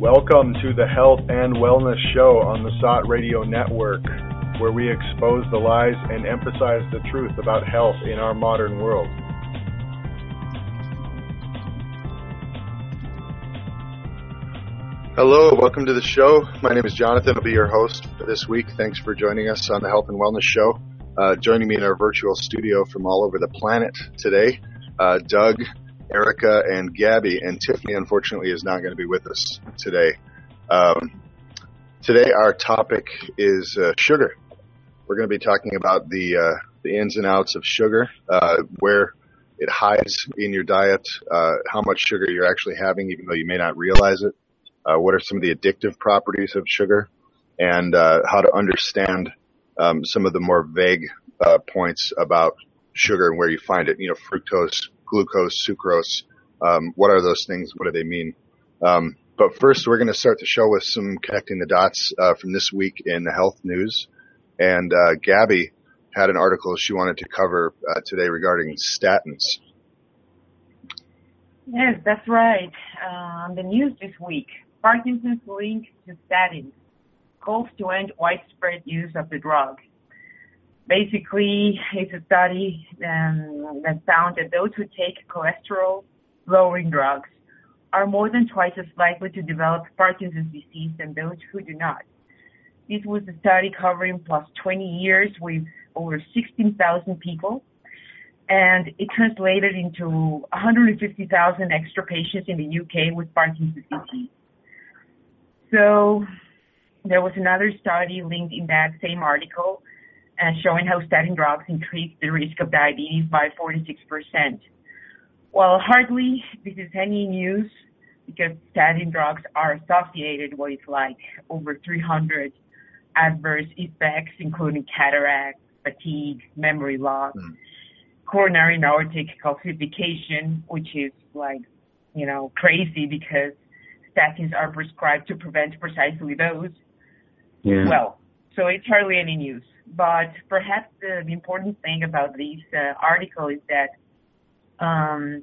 Welcome to the Health and Wellness Show on the SOTT Radio Network, where we expose the lies and emphasize the truth about health in our modern world. Hello, welcome to the show. My name is Jonathan. I'll be your host for this week. Thanks for joining us on the Health and Wellness Show. Uh, joining me in our virtual studio from all over the planet today, uh, Doug, Erica, and Gabby. And Tiffany, unfortunately, is not going to be with us today. Um, today, our topic is uh, sugar. We're going to be talking about the uh, the ins and outs of sugar, uh, where it hides in your diet, uh, how much sugar you're actually having, even though you may not realize it. what are some of the addictive properties of sugar, and how to understand um, some of the more vague points about sugar and where you find it. You know, fructose, glucose, sucrose. Um, what are those things? What do they mean? Um, but first, we're going to start the show with some connecting the dots uh, from this week in the health news. And uh, Gabby had an article she wanted to cover uh, today regarding statins. Yes, that's right. Um, the news this week: Parkinson's link to statins calls to end widespread use of the drug basically, it's a study um, that found that those who take cholesterol lowering drugs are more than twice as likely to develop Parkinson's disease than those who do not. This was a study covering plus 20 years with over 16,000 people, and it translated into 150,000 extra patients in the UK with Parkinson's disease. So there was another study linked in that same article showing how statin drugs increase the risk of diabetes by 46%. Well, hardly this is any news because statin drugs are associated with like over 300 adverse effects, including cataract, fatigue, memory loss, mm. coronary aortic calcification, which is like, you know, crazy because statins are prescribed to prevent precisely those. Yeah. Well, so it's hardly any news. But perhaps the, important thing about this uh, article is that um,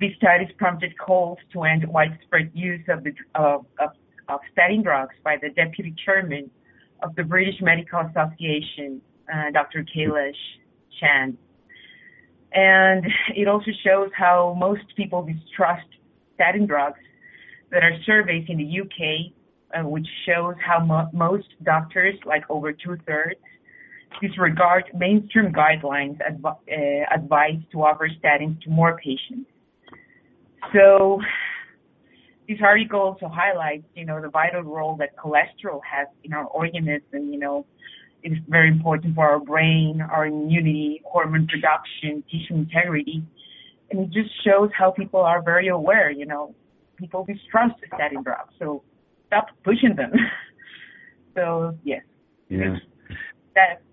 these studies prompted calls to end widespread use of, the, of, of, of statin drugs by the deputy chairman of the British Medical Association, uh, Dr. Kailash Chand. And it also shows how most people distrust statin drugs There are surveys in the UK, uh, which shows how mo- most doctors, like over two thirds, disregard mainstream guidelines uh, advised to offer statins to more patients. So this article also highlights, you know, the vital role that cholesterol has in our organism. You know, it is very important for our brain, our immunity, hormone production, tissue integrity, and it just shows how people are very aware. You know, people distrust statin drugs, so stop pushing them. so yes. Yeah that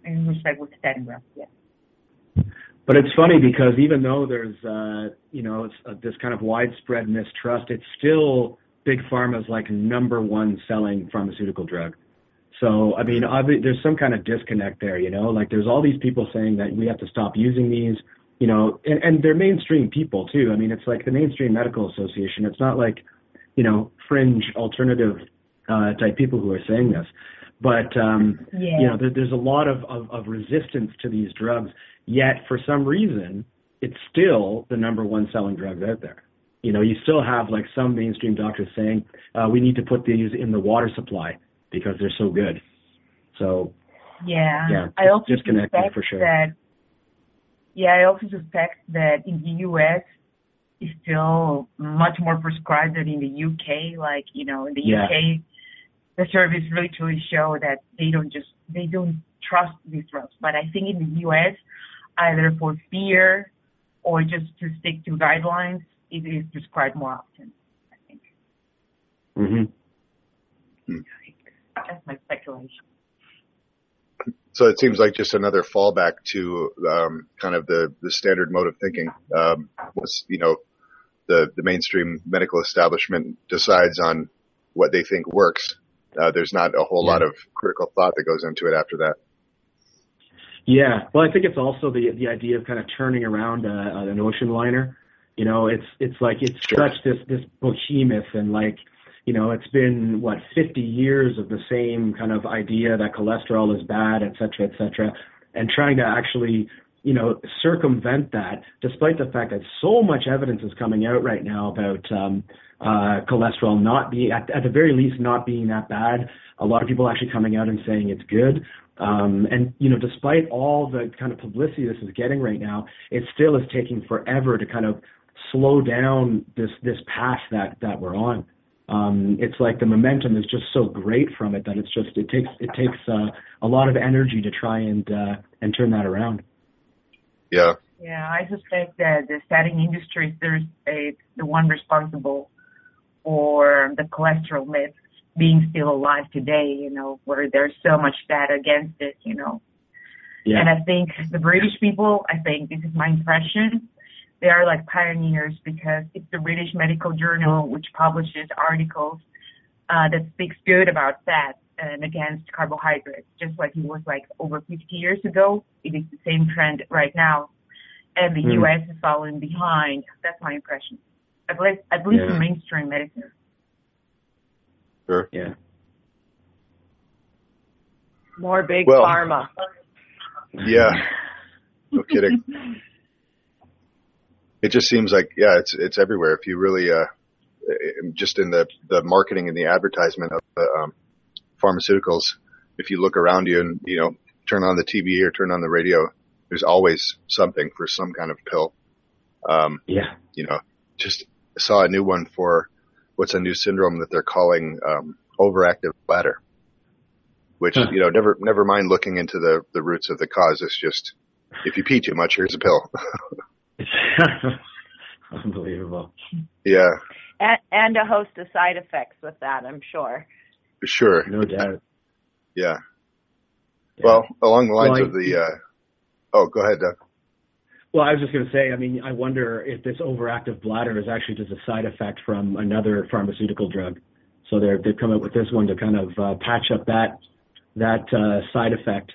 in respect with Edinburgh. Yeah. But it's funny because even though there's uh, you know uh, this kind of widespread mistrust, it's still big pharma's like number one selling pharmaceutical drug. So I mean, obvi- there's some kind of disconnect there, you know. Like there's all these people saying that we have to stop using these, you know, and, and they're mainstream people too. I mean, it's like the mainstream medical association. It's not like, you know, fringe alternative uh, type people who are saying this. But um, yeah. you know, there, there's a lot of, of, of resistance to these drugs. Yet, for some reason, it's still the number one selling drug out there. You know, you still have like some mainstream doctors saying uh, we need to put these in the water supply because they're so good. So yeah, yeah, I also disconnected suspect for sure. That, yeah, I also suspect that in the U.S. is still much more prescribed than in the UK. Like you know, in the yeah. UK the surveys really truly show that they don't just they don't trust these drugs. But I think in the U.S., either for fear or just to stick to guidelines, it is prescribed more often. I think. Mhm. That's my speculation. So it seems like just another fallback to um, kind of the, the standard mode of thinking. Um, was you know the the mainstream medical establishment decides on what they think works, uh, there's not a whole yeah. lot of critical thought that goes into it after that. Yeah, well, I think it's also the the idea of kind of turning around a, an ocean liner. You know, it's it's like it's sure. such this this behemoth and like you know, it's been what 50 years of the same kind of idea that cholesterol is bad, et cetera, et cetera, and trying to actually, you know, circumvent that, despite the fact that so much evidence is coming out right now about um, uh, cholesterol not being, at, at the very least, not being that bad. A lot of people actually coming out and saying it's good. Um, and you know, despite all the kind of publicity this is getting right now, it still is taking forever to kind of slow down this this path that that we're on. Um, it's like the momentum is just so great from it that it's just it takes it takes uh, a lot of energy to try and uh, and turn that around. Yeah. Yeah, I suspect that the statin industry is a, the one responsible for the cholesterol myth being still alive today, you know, where there's so much data against it, you know. Yeah. And I think the British people, I think this is my impression, they are like pioneers because it's the British Medical Journal which publishes articles uh, that speaks good about fat and against carbohydrates, just like it was like over 50 years ago. It is the same trend right now. And the mm. US is following behind. That's my impression. At least, at least yeah. in mainstream medicine. Sure. Yeah. More big well, pharma. Yeah. No kidding. it just seems like yeah, it's it's everywhere. If you really uh, just in the the marketing and the advertisement of the um, pharmaceuticals, if you look around you and you know turn on the TV or turn on the radio, there's always something for some kind of pill. Um, yeah. You know, just saw a new one for what's a new syndrome that they're calling um, overactive bladder, which huh. you know never never mind looking into the the roots of the cause. It's just if you pee too much, here's a pill. Unbelievable. Yeah. And, and a host of side effects with that, I'm sure. Sure. No doubt. Yeah. yeah. Well, along the lines well, I, of the, uh, oh, go ahead, Doug. Well, I was just going to say, I mean, I wonder if this overactive bladder is actually just a side effect from another pharmaceutical drug. So they're, they've come up with this one to kind of uh, patch up that that uh, side effect.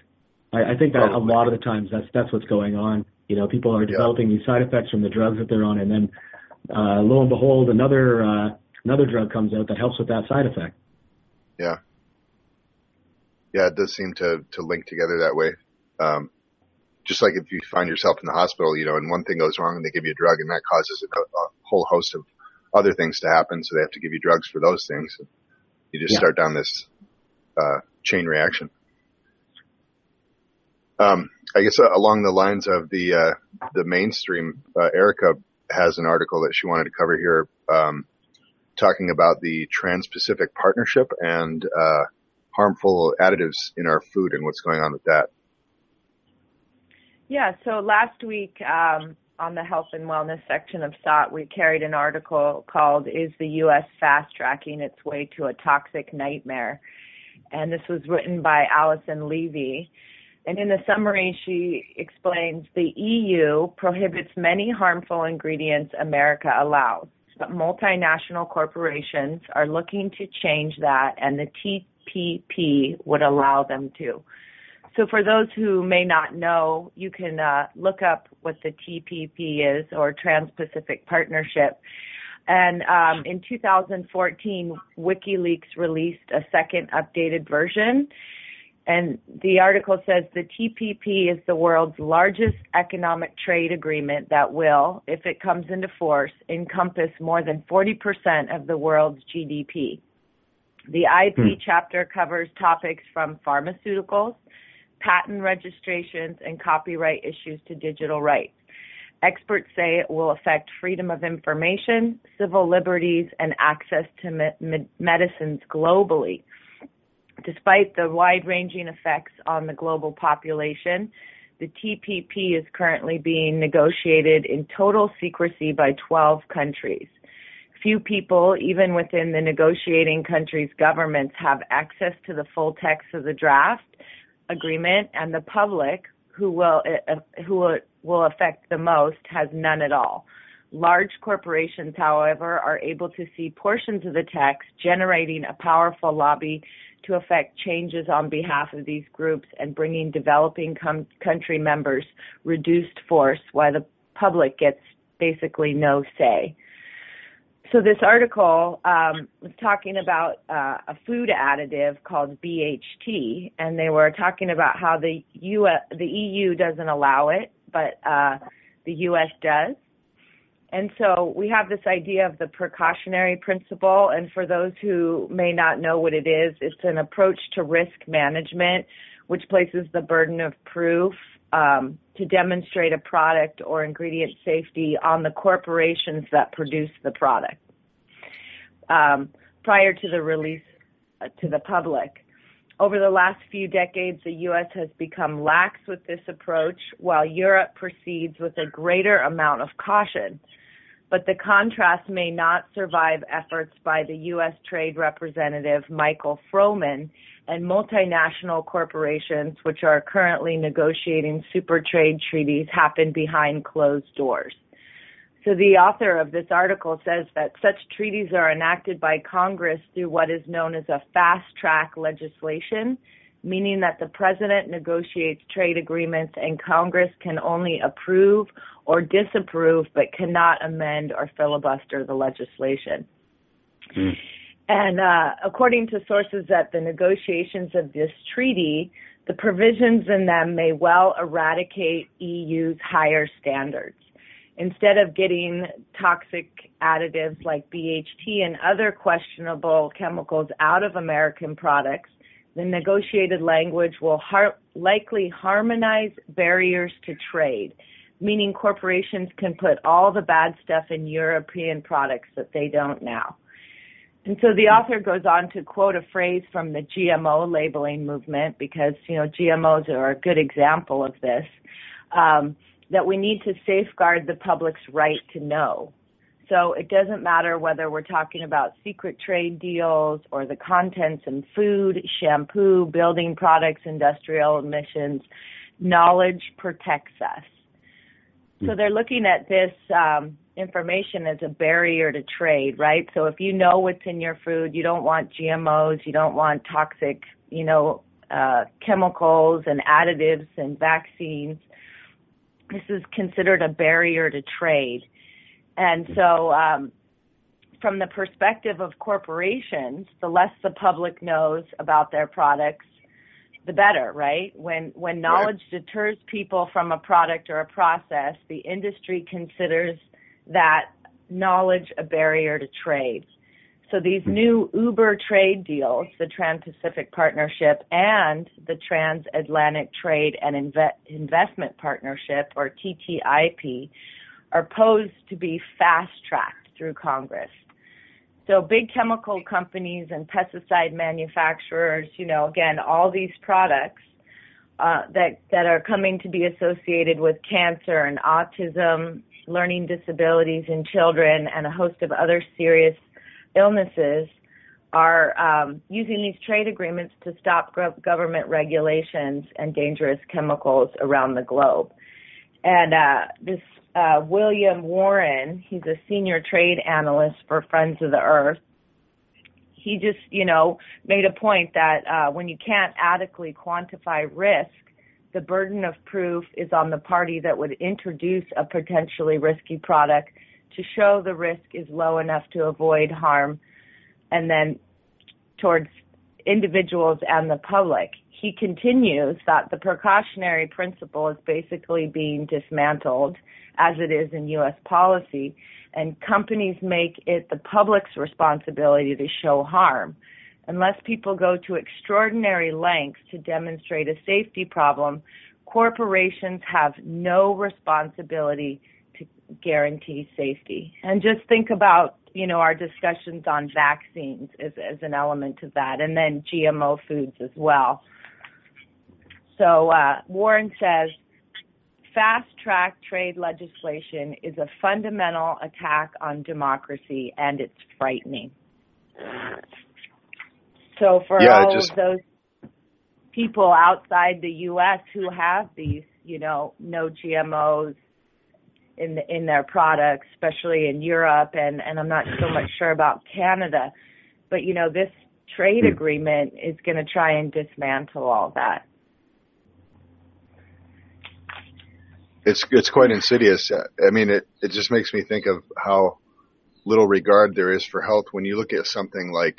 I, I think that Probably. a lot of the times that's that's what's going on. You know, people are developing yeah. these side effects from the drugs that they're on, and then uh, lo and behold, another uh, another drug comes out that helps with that side effect. Yeah, yeah, it does seem to to link together that way. Um, just like if you find yourself in the hospital, you know, and one thing goes wrong and they give you a drug and that causes a, a whole host of other things to happen. So they have to give you drugs for those things. You just yeah. start down this, uh, chain reaction. Um, I guess uh, along the lines of the, uh, the mainstream, uh, Erica has an article that she wanted to cover here, um, talking about the Trans-Pacific Partnership and, uh, harmful additives in our food and what's going on with that. Yeah, so last week um, on the health and wellness section of SOTT, we carried an article called Is the U.S. Fast Tracking Its Way to a Toxic Nightmare? And this was written by Allison Levy. And in the summary, she explains the EU prohibits many harmful ingredients America allows, but multinational corporations are looking to change that, and the TPP would allow them to. So for those who may not know, you can uh, look up what the TPP is or Trans-Pacific Partnership. And um, in 2014, WikiLeaks released a second updated version. And the article says the TPP is the world's largest economic trade agreement that will, if it comes into force, encompass more than 40% of the world's GDP. The IP hmm. chapter covers topics from pharmaceuticals, patent registrations, and copyright issues to digital rights. Experts say it will affect freedom of information, civil liberties, and access to me- me- medicines globally. Despite the wide ranging effects on the global population, the TPP is currently being negotiated in total secrecy by 12 countries. Few people, even within the negotiating countries' governments, have access to the full text of the draft, agreement and the public who will uh, who will affect the most has none at all. Large corporations, however, are able to see portions of the text, generating a powerful lobby to affect changes on behalf of these groups and bringing developing com- country members reduced force while the public gets basically no say. so this article um, was talking about uh, a food additive called BHT, and they were talking about how the U the EU doesn't allow it, but uh, the US does. And so we have this idea of the precautionary principle, and for those who may not know what it is, it's an approach to risk management which places the burden of proof um, to demonstrate a product or ingredient safety on the corporations that produce the product um, prior to the release uh, to the public. Over the last few decades, the U.S. has become lax with this approach, while Europe proceeds with a greater amount of caution. But the contrast may not survive efforts by the U.S. Trade Representative Michael Froman and multinational corporations which are currently negotiating super trade treaties happen behind closed doors. So the author of this article says that such treaties are enacted by Congress through what is known as a fast track legislation, meaning that the president negotiates trade agreements and Congress can only approve or disapprove but cannot amend or filibuster the legislation. Mm. And uh, according to sources at the negotiations of this treaty, the provisions in them may well eradicate EU's higher standards. Instead of getting toxic additives like BHT and other questionable chemicals out of American products, the negotiated language will likely harmonize barriers to trade, meaning corporations can put all the bad stuff in European products that they don't now. And so the author goes on to quote a phrase from the GMO labeling movement because, you know, GMOs are a good example of this, um, that we need to safeguard the public's right to know. So it doesn't matter whether we're talking about secret trade deals or the contents in food, shampoo, building products, industrial emissions, knowledge protects us. So they're looking at this um, information as a barrier to trade, right? So if you know what's in your food, you don't want GMOs, you don't want toxic, you know, uh, chemicals and additives and vaccines. This is considered a barrier to trade. And so, um, from the perspective of corporations, the less the public knows about their products, the better, right? When when knowledge right. deters people from a product or a process, the industry considers that knowledge a barrier to trade. So these new Uber trade deals, the Trans-Pacific Partnership and the Transatlantic Trade and Inve- Investment Partnership, or TTIP, are posed to be fast-tracked through Congress. So big chemical companies and pesticide manufacturers, you know, again, all these products uh, that that are coming to be associated with cancer and autism learning disabilities in children, and a host of other serious illnesses are um, using these trade agreements to stop government regulations and dangerous chemicals around the globe. And uh, this uh, William Waren, he's a senior trade analyst for Friends of the Earth. He just, you know, made a point that uh, when you can't adequately quantify risk, the burden of proof is on the party that would introduce a potentially risky product to show the risk is low enough to avoid harm and then towards individuals and the public. He continues that the precautionary principle is basically being dismantled as it is in U.S. policy and companies make it the public's responsibility to show harm unless people go to extraordinary lengths to demonstrate a safety problem, corporations have no responsibility to guarantee safety. And just think about, you know, our discussions on vaccines as, as an element of that, and then GMO foods as well. So uh, Waren says, fast track trade legislation is a fundamental attack on democracy and it's frightening. So for yeah, all just, of those people outside the U.S. who have these, you know, no GMOs in the, in their products, especially in Europe, and and I'm not so much sure about Canada, but you know, this trade hmm. agreement is going to try and dismantle all that. It's it's quite insidious. I mean, it it just makes me think of how little regard there is for health when you look at something like,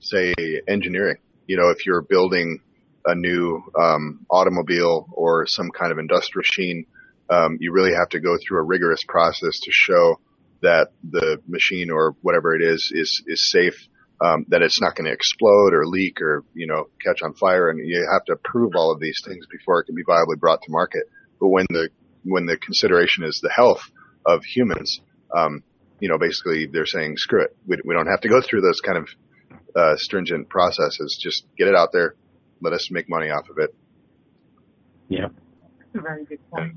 say, engineering. You know, if you're building a new um, automobile or some kind of industrial machine, um, you really have to go through a rigorous process to show that the machine or whatever it is is is safe, um, that it's not going to explode or leak or you know catch on fire, and you have to prove all of these things before it can be viably brought to market. But when the when the consideration is the health of humans, um, you know, basically they're saying screw it, we, we don't have to go through those kind of uh, stringent processes. Just get it out there, let us make money off of it. Yeah. That's a very good point.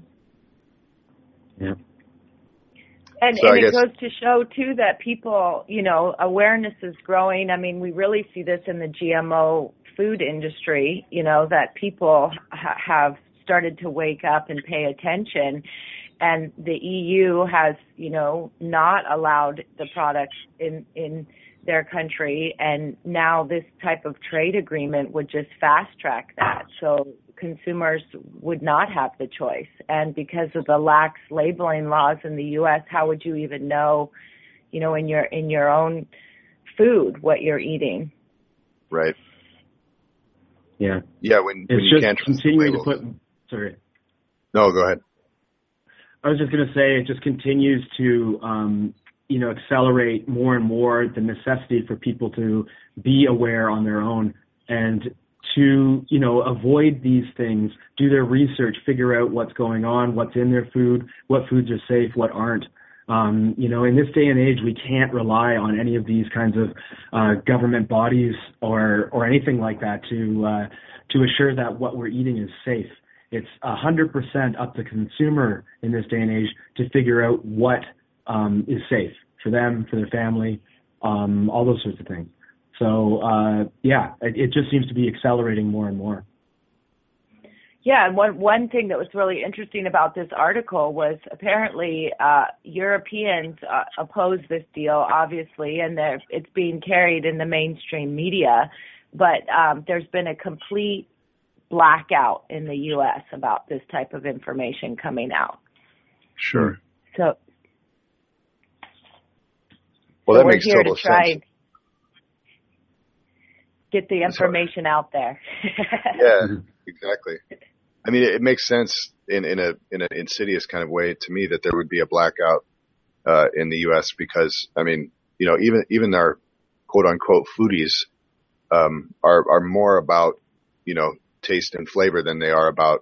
Yeah. And, So and I it guess- goes to show too that people, you know, awareness is growing. I mean, we really see this in the GMO food industry, you know, that people ha- have started to wake up and pay attention. And the EU has, you know, not allowed the products in, in their country. And now this type of trade agreement would just fast track that. So consumers would not have the choice. And because of the lax labeling laws in the US, how would you even know, you know, in your in your own food what you're eating? Right. Yeah. Yeah. When, when It's you just can't trust the continuing to put. Sorry. No, go ahead. I was just going to say it just continues to, um, you know, accelerate more and more the necessity for people to be aware on their own and to, you know, avoid these things, do their research, figure out what's going on, what's in their food, what foods are safe, what aren't. Um, you know, in this day and age, we can't rely on any of these kinds of uh, government bodies or or anything like that to uh, to assure that what we're eating is safe. It's a hundred percent up to consumer in this day and age to figure out what um, is safe for them, for their family, um, all those sorts of things. So uh, yeah, it, it just seems to be accelerating more and more. Yeah, and one one thing that was really interesting about this article was apparently uh, Europeans uh, oppose this deal, obviously, and it's being carried in the mainstream media. But um, there's been a complete blackout in the U.S. about this type of information coming out. Sure. So, Well, that we're makes total to sense. get the information out there. Yeah, exactly. I mean, it, it makes sense in, in a in an insidious kind of way to me that there would be a blackout uh, in the U.S. because I mean, you know, even even our quote unquote foodies um, are are more about you know taste and flavor than they are about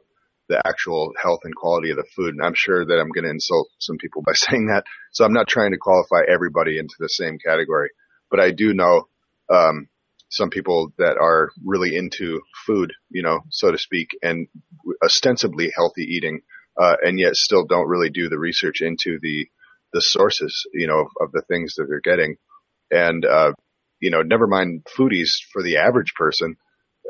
the actual health and quality of the food. And I'm sure that I'm going to insult some people by saying that. So I'm not trying to qualify everybody into the same category, but I do know um, some people that are really into food, you know, so to speak, and ostensibly healthy eating, uh, and yet still don't really do the research into the the sources, you know, of the things that they're getting. And uh, you know, never mind foodies for the average person.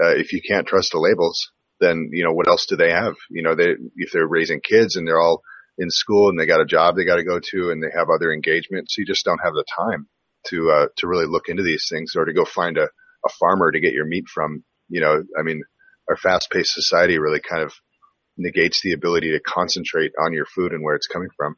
Uh, if you can't trust the labels, then you know what else do they have? You know, they if they're raising kids and they're all in school and they got a job they got to go to and they have other engagements, you just don't have the time to uh, to really look into these things or to go find a a farmer to get your meat from. You know, I mean, our fast-paced society really kind of negates the ability to concentrate on your food and where it's coming from.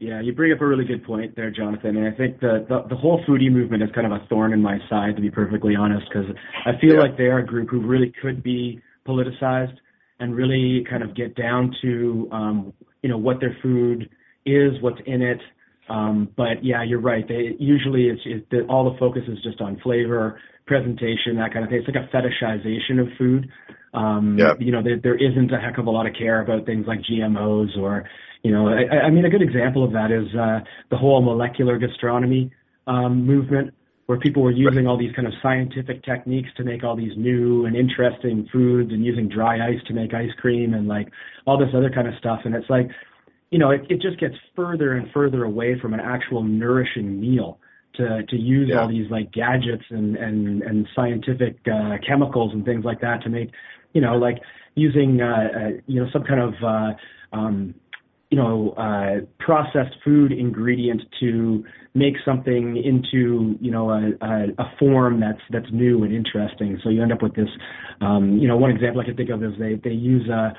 Yeah, you bring up a really good point there, Jonathan. And I think the, the, the whole foodie movement is kind of a thorn in my side, to be perfectly honest, because I feel Yeah. like they are a group who really could be politicized and really kind of get down to, um, you know, what their food is, what's in it. Um, but yeah, you're right. They usually it's, it, the, all the focus is just on flavor, presentation, that kind of thing. It's like a fetishization of food. Um, Yeah. You know, there, there isn't a heck of a lot of care about things like GMOs or, you know, I, I mean, a good example of that is uh, the whole molecular gastronomy um, movement, where people were using all these kind of scientific techniques to make all these new and interesting foods, and using dry ice to make ice cream, and like all this other kind of stuff. And it's like, you know, it, it just gets further and further away from an actual nourishing meal to to use Yeah. all these like gadgets and and and scientific uh, chemicals and things like that to make, you know, like using uh, uh, you know some kind of uh, um, you know, uh, processed food ingredient to make something into, you know, a, a, a form that's that's new and interesting. So you end up with this, um, you know, one example I can think of is they they use a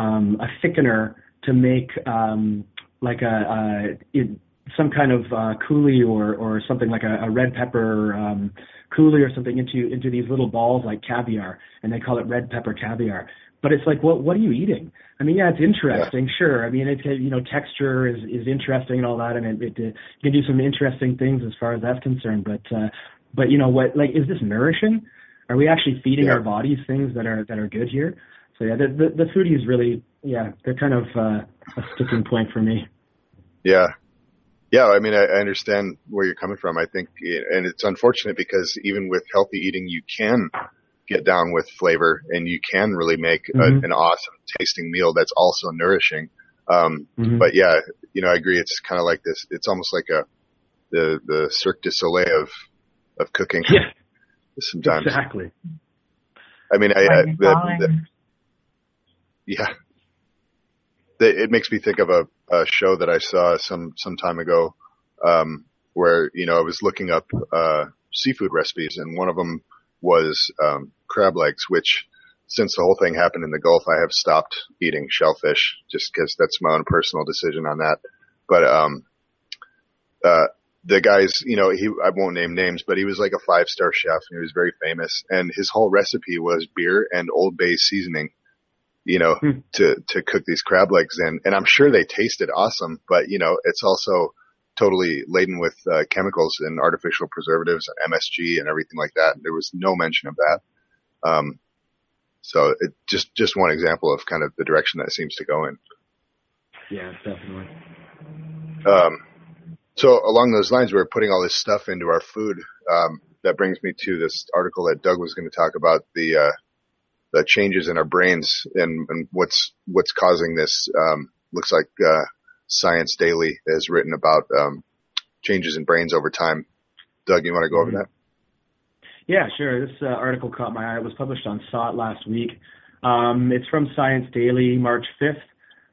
um, a thickener to make um, like a, a it, some kind of uh, coulis or or something like a, a red pepper um, coulis or something into into these little balls like caviar, and they call it red pepper caviar. But it's like, what what are you eating? I mean, yeah, it's interesting, yeah. sure. I mean, it's you know, texture is is interesting and all that, and it, it, it can do some interesting things as far as that's concerned. But uh, but you know what? Like, is this nourishing? Are we actually feeding yeah. our bodies things that are that are good here? So yeah, the the, the foodies really, yeah, they're kind of uh, a sticking point for me. Yeah, yeah. I mean, I, I understand where you're coming from. I think, and it's unfortunate because even with healthy eating, you can get down with flavor and you can really make mm-hmm. a, an awesome tasting meal that's also nourishing. Um, mm-hmm. but yeah, you know, I agree. It's kind of like this. It's almost like a, the, the Cirque du Soleil of, of cooking. Yeah. Sometimes. Exactly. I mean, I, I the, the, yeah, the, it makes me think of a, a show that I saw some, some time ago, um, where, you know, I was looking up, uh, seafood recipes and one of them was, um, crab legs, which since the whole thing happened in the Gulf, I have stopped eating shellfish just because that's my own personal decision on that. But, um, uh, the guys, you know, he, I won't name names, but he was like a five star chef and he was very famous and his whole recipe was beer and Old Bay seasoning, you know, hmm. to, to cook these crab legs in. And I'm sure they tasted awesome, but you know, it's also totally laden with uh, chemicals and artificial preservatives and MSG and everything like that. There was no mention of that. Um, so it just, just one example of kind of the direction that seems to go in. Yeah, definitely. Um, so along those lines, we're putting all this stuff into our food. Um, that brings me to this article that Doug was going to talk about the, uh, the changes in our brains and, and what's, what's causing this. Um, looks like, uh, Science Daily has written about, um, changes in brains over time. Doug, you want to go over mm-hmm. that? Yeah, sure. This uh, article caught my eye. It was published on SOTT last week. Um, it's from Science Daily, March 5th.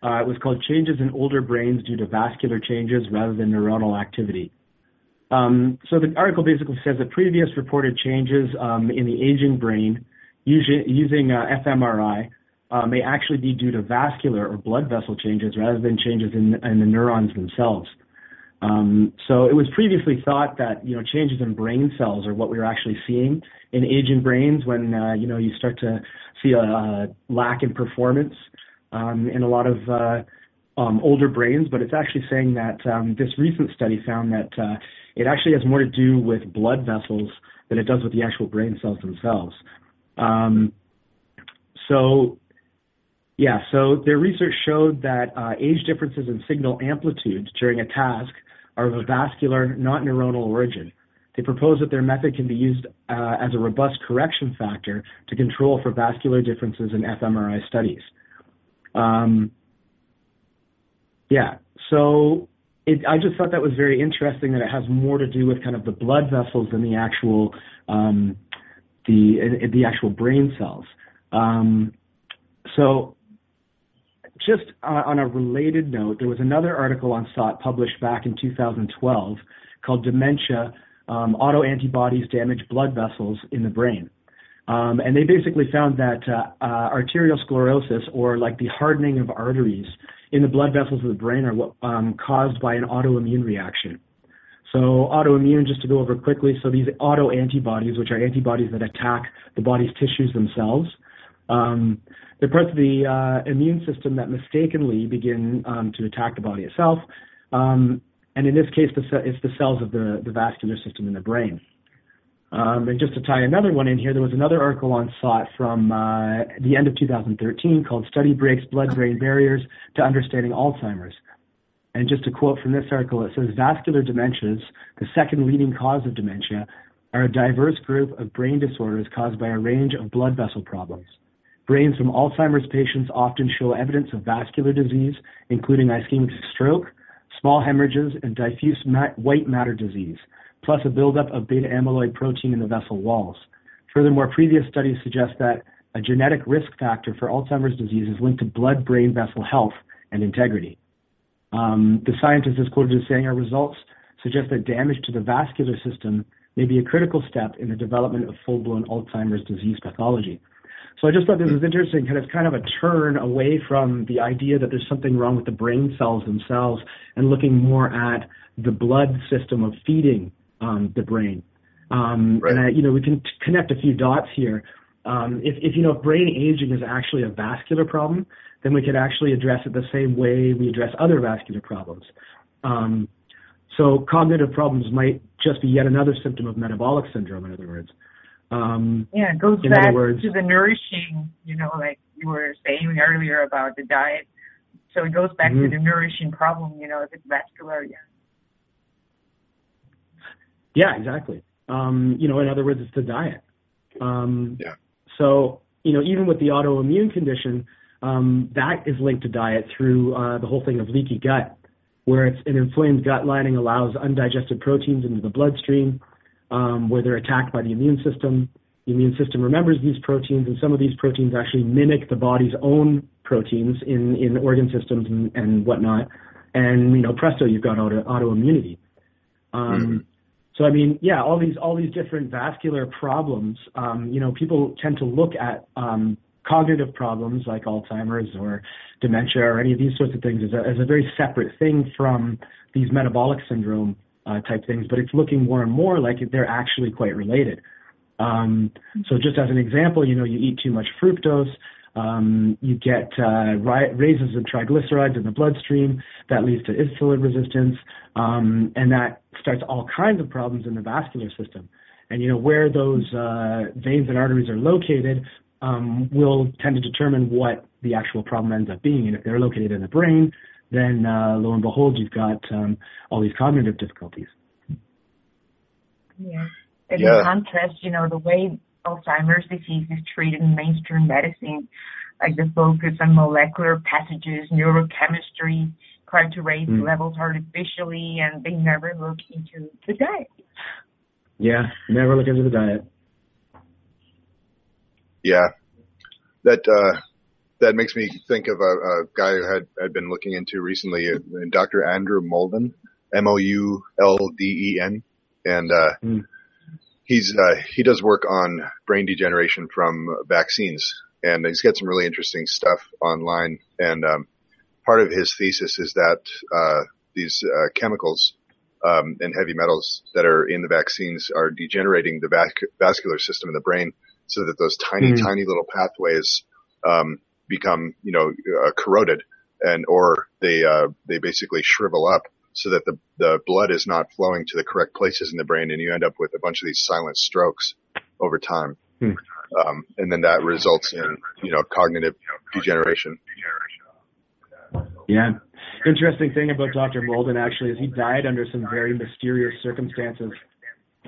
Uh, it was called Changes in Older Brains Due to Vascular Changes Rather than Neuronal Activity. Um, so the article basically says that previous reported changes um, in the aging brain using, uh, fMRI uh, may actually be due to vascular or blood vessel changes rather than changes in, the neurons themselves. Um, so it was previously thought that you know changes in brain cells are what we were actually seeing in aging brains when uh, you know you start to see a, lack in performance um, in a lot of um, older brains. But it's actually saying that this recent study found that it actually has more to do with blood vessels than it does with the actual brain cells themselves. Um, so yeah, so their research showed that uh, age differences in signal amplitude during a task are of a vascular, not neuronal origin. They propose that their method can be used uh, as a robust correction factor to control for vascular differences in fMRI studies. Um, yeah, so I just thought that was very interesting that it has more to do with kind of the blood vessels than the actual um, the the actual brain cells. Um, so just on a related note, there was another article on SOTT published back in 2012 called Dementia um, Autoantibodies Damage Blood Vessels in the Brain. Um, and they basically found that uh, uh, arteriosclerosis, or like the hardening of arteries in the blood vessels of the brain, are um, caused by an autoimmune reaction. So autoimmune, just to go over quickly, so these autoantibodies, which are antibodies that attack the body's tissues themselves, um, they're parts of the uh, immune system that mistakenly begin um, to attack the body itself. Um, and in this case, the, it's the cells of the, the vascular system in the brain. Um, and just to tie another one in here, there was another article on SOTT from uh, the end of 2013 called Study Breaks Blood-Brain Barriers to Understanding Alzheimer's. And just to quote from this article, it says vascular dementias, the second leading cause of dementia, are a diverse group of brain disorders caused by a range of blood vessel problems. Brains from Alzheimer's patients often show evidence of vascular disease, including ischemic stroke, small hemorrhages, and diffuse ma- white matter disease, plus a buildup of beta amyloid protein in the vessel walls. Furthermore, previous studies suggest that a genetic risk factor for Alzheimer's disease is linked to blood brain vessel health and integrity. Um, the scientist is quoted as saying our results suggest that damage to the vascular system may be a critical step in the development of full blown Alzheimer's disease pathology. So I just thought this was interesting, kind of kind of a turn away from the idea that there's something wrong with the brain cells themselves, and looking more at the blood system of feeding um, the brain. Um, right. And I, you know, we can t- connect a few dots here. Um, if, if you know if brain aging is actually a vascular problem, then we could actually address it the same way we address other vascular problems. Um, so cognitive problems might just be yet another symptom of metabolic syndrome. In other words. Um, yeah, it goes back words, to the nourishing. You know, like you were saying earlier about the diet. So it goes back mm-hmm. to the nourishing problem. You know, if it's vascular, yeah. Yeah, exactly. Um, you know, in other words, it's the diet. Um, yeah. So, you know, even with the autoimmune condition, um, that is linked to diet through uh, the whole thing of leaky gut, where it's an inflamed gut lining allows undigested proteins into the bloodstream, um, where they're attacked by the immune system. The immune system remembers these proteins, and some of these proteins actually mimic the body's own proteins in, in organ systems and, and whatnot. And you know, presto, you've got auto, autoimmunity. Um, mm-hmm. So I mean, yeah, all these all these different vascular problems. Um, you know, people tend to look at um, cognitive problems like Alzheimer's or dementia or any of these sorts of things as a, as a very separate thing from these metabolic syndrome uh, type things. But it's looking more and more like they're actually quite related. Um, so just as an example, you know, you eat too much fructose, um, you get uh, ri- raises in triglycerides in the bloodstream. That leads to insulin resistance, um, and that starts all kinds of problems in the vascular system. And you know where those uh, veins and arteries are located um, will tend to determine what the actual problem ends up being. And if they're located in the brain, then uh, lo and behold, you've got um, all these cognitive difficulties. Yeah. And yeah. in contrast, you know, the way Alzheimer's disease is treated in mainstream medicine, like the focus on molecular passages, neurochemistry, try to raise mm. levels artificially, and they never look into the diet. Yeah, never look into the diet. Yeah, that uh, that makes me think of a, a guy who had had been looking into recently, uh, Dr. Andrew Moulden, M O U L D E N, and uh, mm he's uh, he does work on brain degeneration from vaccines, and he's got some really interesting stuff online. And um, part of his thesis is that uh, these uh, chemicals um, and heavy metals that are in the vaccines are degenerating the vac- vascular system in the brain, so that those tiny, mm. tiny little pathways um, become, you know, uh, corroded, and or they uh, they basically shrivel up so that the, the blood is not flowing to the correct places in the brain and you end up with a bunch of these silent strokes over time. Hmm. Um, and then that results in, you know, cognitive degeneration. Yeah. Interesting thing about Dr. Moulden actually is he died under some very mysterious circumstances.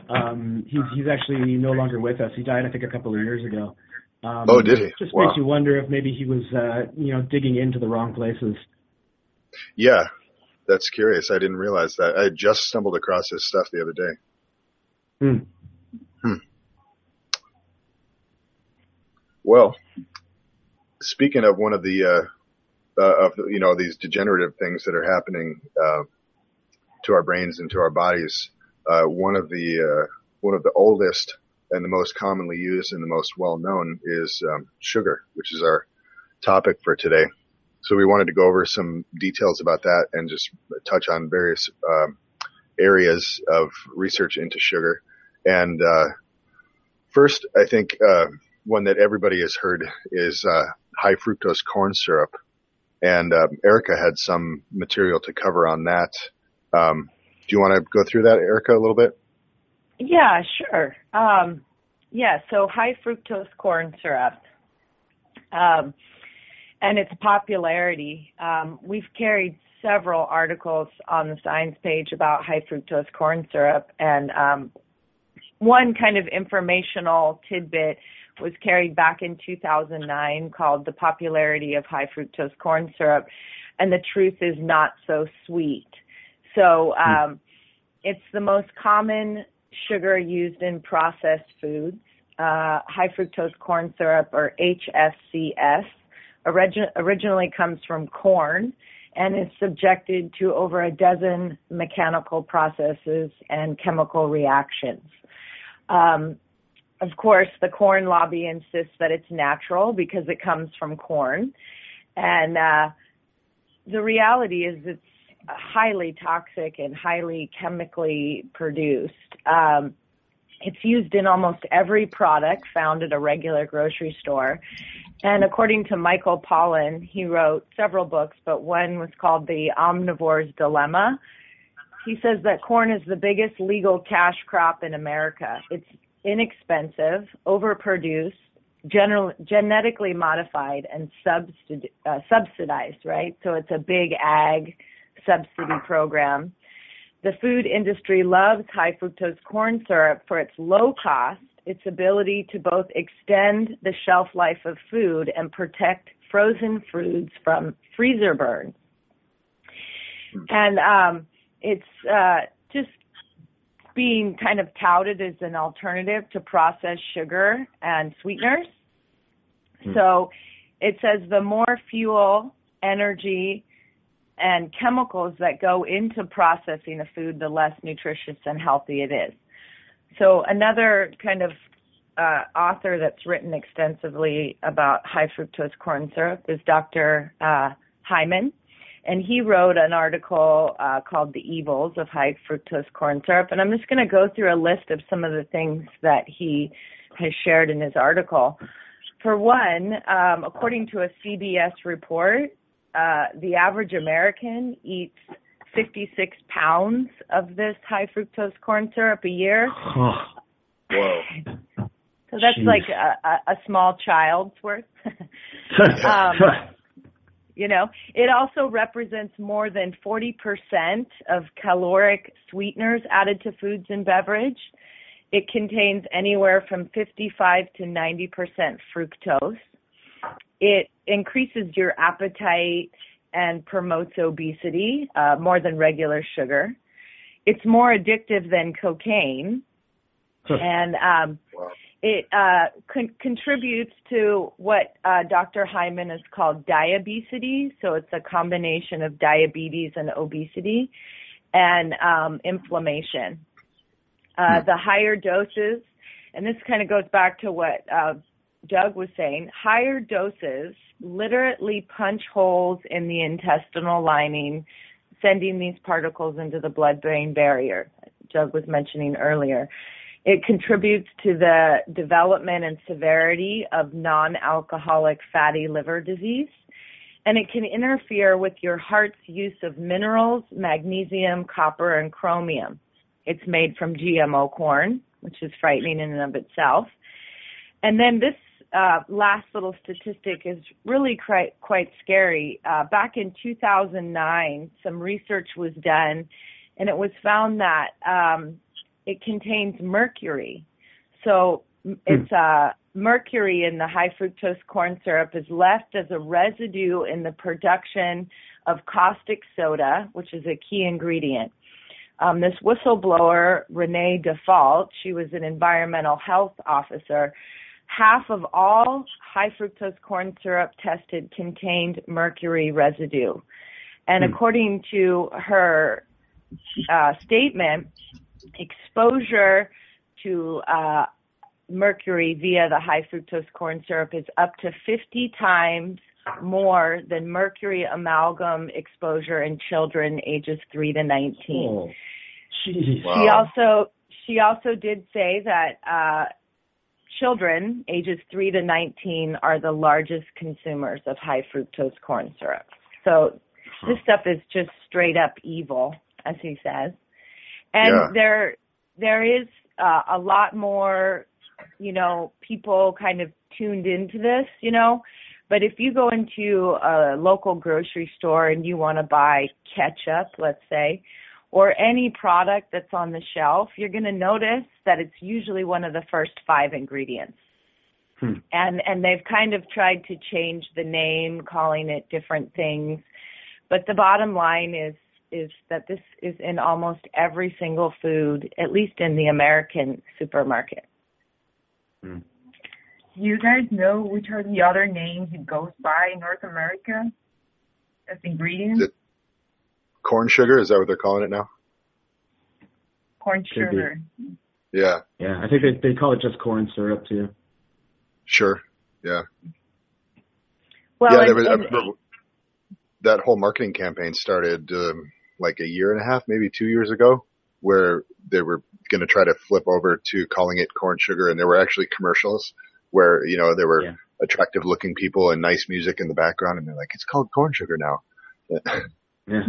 Um, he's, he's actually no longer with us. He died, I think, a couple of years ago. Um, oh, did he? Just wow. makes you wonder if maybe he was, uh, you know, digging into the wrong places. Yeah, that's curious. I didn't realize that. I just stumbled across his stuff the other day. Hmm. Hmm. Well, speaking of one of the uh, uh, of you know these degenerative things that are happening uh, to our brains and to our bodies, uh, one of the uh, one of the oldest and the most commonly used and the most well known is um, sugar, which is our topic for today. So we wanted to go over some details about that and just touch on various um, areas of research into sugar. And uh, first, I think uh, one that everybody has heard is uh, high fructose corn syrup. And um, Erica had some material to cover on that. Um, do you want to go through that, Erica, a little bit? Yeah, sure. Um, yeah, so high fructose corn syrup. Um, and its popularity. Um, we've carried several articles on the science page about high fructose corn syrup, and um, one kind of informational tidbit was carried back in 2009 called The Popularity of High Fructose Corn Syrup, and the truth is not so sweet. So um, it's the most common sugar used in processed foods. Uh, high fructose corn syrup, or HFCS, origin- originally comes from corn and is subjected to over a dozen mechanical processes and chemical reactions. Um, of course, the corn lobby insists that it's natural because it comes from corn. And uh, the reality is it's highly toxic and highly chemically produced. Um, it's used in almost every product found at a regular grocery store. And according to Michael Pollan, he wrote several books, but one was called The Omnivore's Dilemma. He says that corn is the biggest legal cash crop in America. It's inexpensive, overproduced, general, genetically modified, and subsidi- uh, subsidized, right? So it's a big ag subsidy program. The food industry loves high fructose corn syrup for its low cost, its ability to both extend the shelf life of food and protect frozen foods from freezer burns. And um, it's uh, just being kind of touted as an alternative to processed sugar and sweeteners. Hmm. So it says the more fuel, energy, and chemicals that go into processing a food, the less nutritious and healthy it is. So another kind of uh, author that's written extensively about high fructose corn syrup is Dr. Uh, Hyman, and he wrote an article uh, called "The Evils of High Fructose Corn Syrup." And I'm just going to go through a list of some of the things that he has shared in his article. For one, um, according to a CBS report, uh, the average American eats 56 pounds of this high fructose corn syrup a year. Whoa. So that's Jeez. like a, a, small child's worth. um, you know, it also represents more than 40% of caloric sweeteners added to foods and beverage. It contains anywhere from 55 to 90% fructose. It increases your appetite and promotes obesity uh, more than regular sugar. It's more addictive than cocaine, and um, wow. it uh, con- contributes to what uh, Dr. Hyman has called diabesity. So it's a combination of diabetes and obesity and um, inflammation. Uh, hmm. The higher doses, and this kind of goes back to what uh, Doug was saying, higher doses literally punch holes in the intestinal lining, sending these particles into the blood brain barrier. Doug was mentioning earlier. It contributes to the development and severity of non alcoholic fatty liver disease. And it can interfere with your heart's use of minerals, magnesium, copper, and chromium. It's made from GMO corn, which is frightening in and of itself. And then this uh, last little statistic is really quite quite scary. Uh, back in 2009, some research was done, and it was found that um, it contains mercury. So hmm. it's uh, mercury in the high fructose corn syrup is left as a residue in the production of caustic soda, which is a key ingredient. Um, this whistleblower, Renee Dufault, she was an environmental health officer half of all high fructose corn syrup tested contained mercury residue. And hmm. according to her uh, statement, exposure to uh, mercury via the high fructose corn syrup is up to 50 times more than mercury amalgam exposure in children ages 3 to 19. Oh, She wow. also she also did say that uh, children ages 3 to 19 are the largest consumers of high fructose corn syrup. So this stuff is just straight up evil, as he says. And yeah. there there is uh, a lot more, you know, people kind of tuned into this, you know. But if you go into a local grocery store and you want to buy ketchup, let's say, or any product that's on the shelf, you're going to notice that it's usually one of the first five ingredients. Hmm. And and they've kind of tried to change the name, calling it different things. But the bottom line is is that this is in almost every single food, at least in the American supermarket. Hmm. You guys know which are the other names it goes by in North America as ingredients? Corn sugar. Is that what they're calling it now? Corn sugar. Yeah. Yeah, I think they they call it just corn syrup too. Sure. Yeah. Well, yeah, there was, I and- that whole marketing campaign started um, like a year and a half, maybe two years ago, where they were going to try to flip over to calling it corn sugar, and there were actually commercials where you know there were Yeah. attractive looking people and nice music in the background, and they're like, "It's called corn sugar now." Yeah.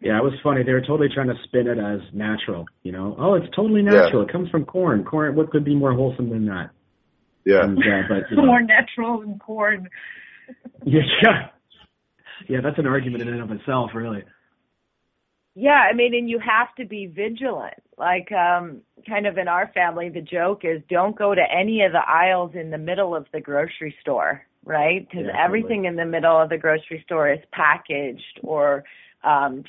Yeah, it was funny. They were totally trying to spin it as natural, you know. Oh, it's totally Yeah. natural. It comes from corn. Corn. What could be more wholesome than that? yeah. And, uh, but you know, More natural than corn. yeah, yeah, yeah. That's an argument in and of itself, really. Yeah, I mean, and you have to be vigilant. Like, um, kind of in our family, the joke is don't go to any of the aisles in the middle of the grocery store, right? Because Yeah, totally. everything in the middle of the grocery store is packaged or um,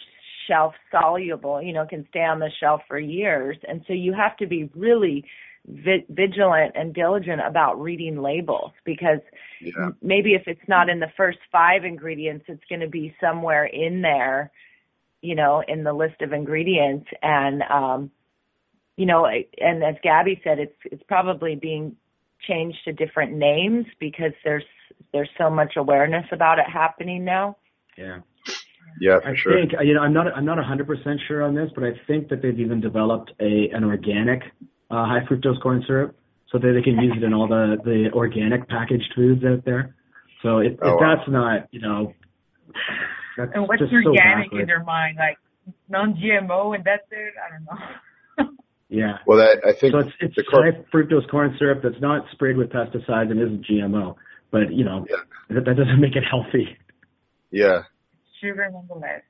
shelf soluble, you know, can stay on the shelf for years. And so you have to be really vi- vigilant and diligent about reading labels because Yeah. maybe if it's not in the first five ingredients, it's going to be somewhere in there, you know, in the list of ingredients. And, um, you know, and as Gabby said, it's, it's probably being changed to different names because there's, there's so much awareness about it happening now. Yeah. Yeah, for I sure. think you know I'm not I'm not 100 percent sure on this, but I think that they've even developed a an organic uh, high fructose corn syrup, so that they can use it in all the the organic packaged foods out there. So if, if Oh, wow. that's not you know, that's And what's just so organic in backward. their mind? Like non-GMO and that's it? I don't know. Yeah. Well, that I think So it's it's the cor- high fructose corn syrup that's not sprayed with pesticides and isn't GMO, but you know Yeah. that, that doesn't make it healthy. yeah, Sugar nonetheless.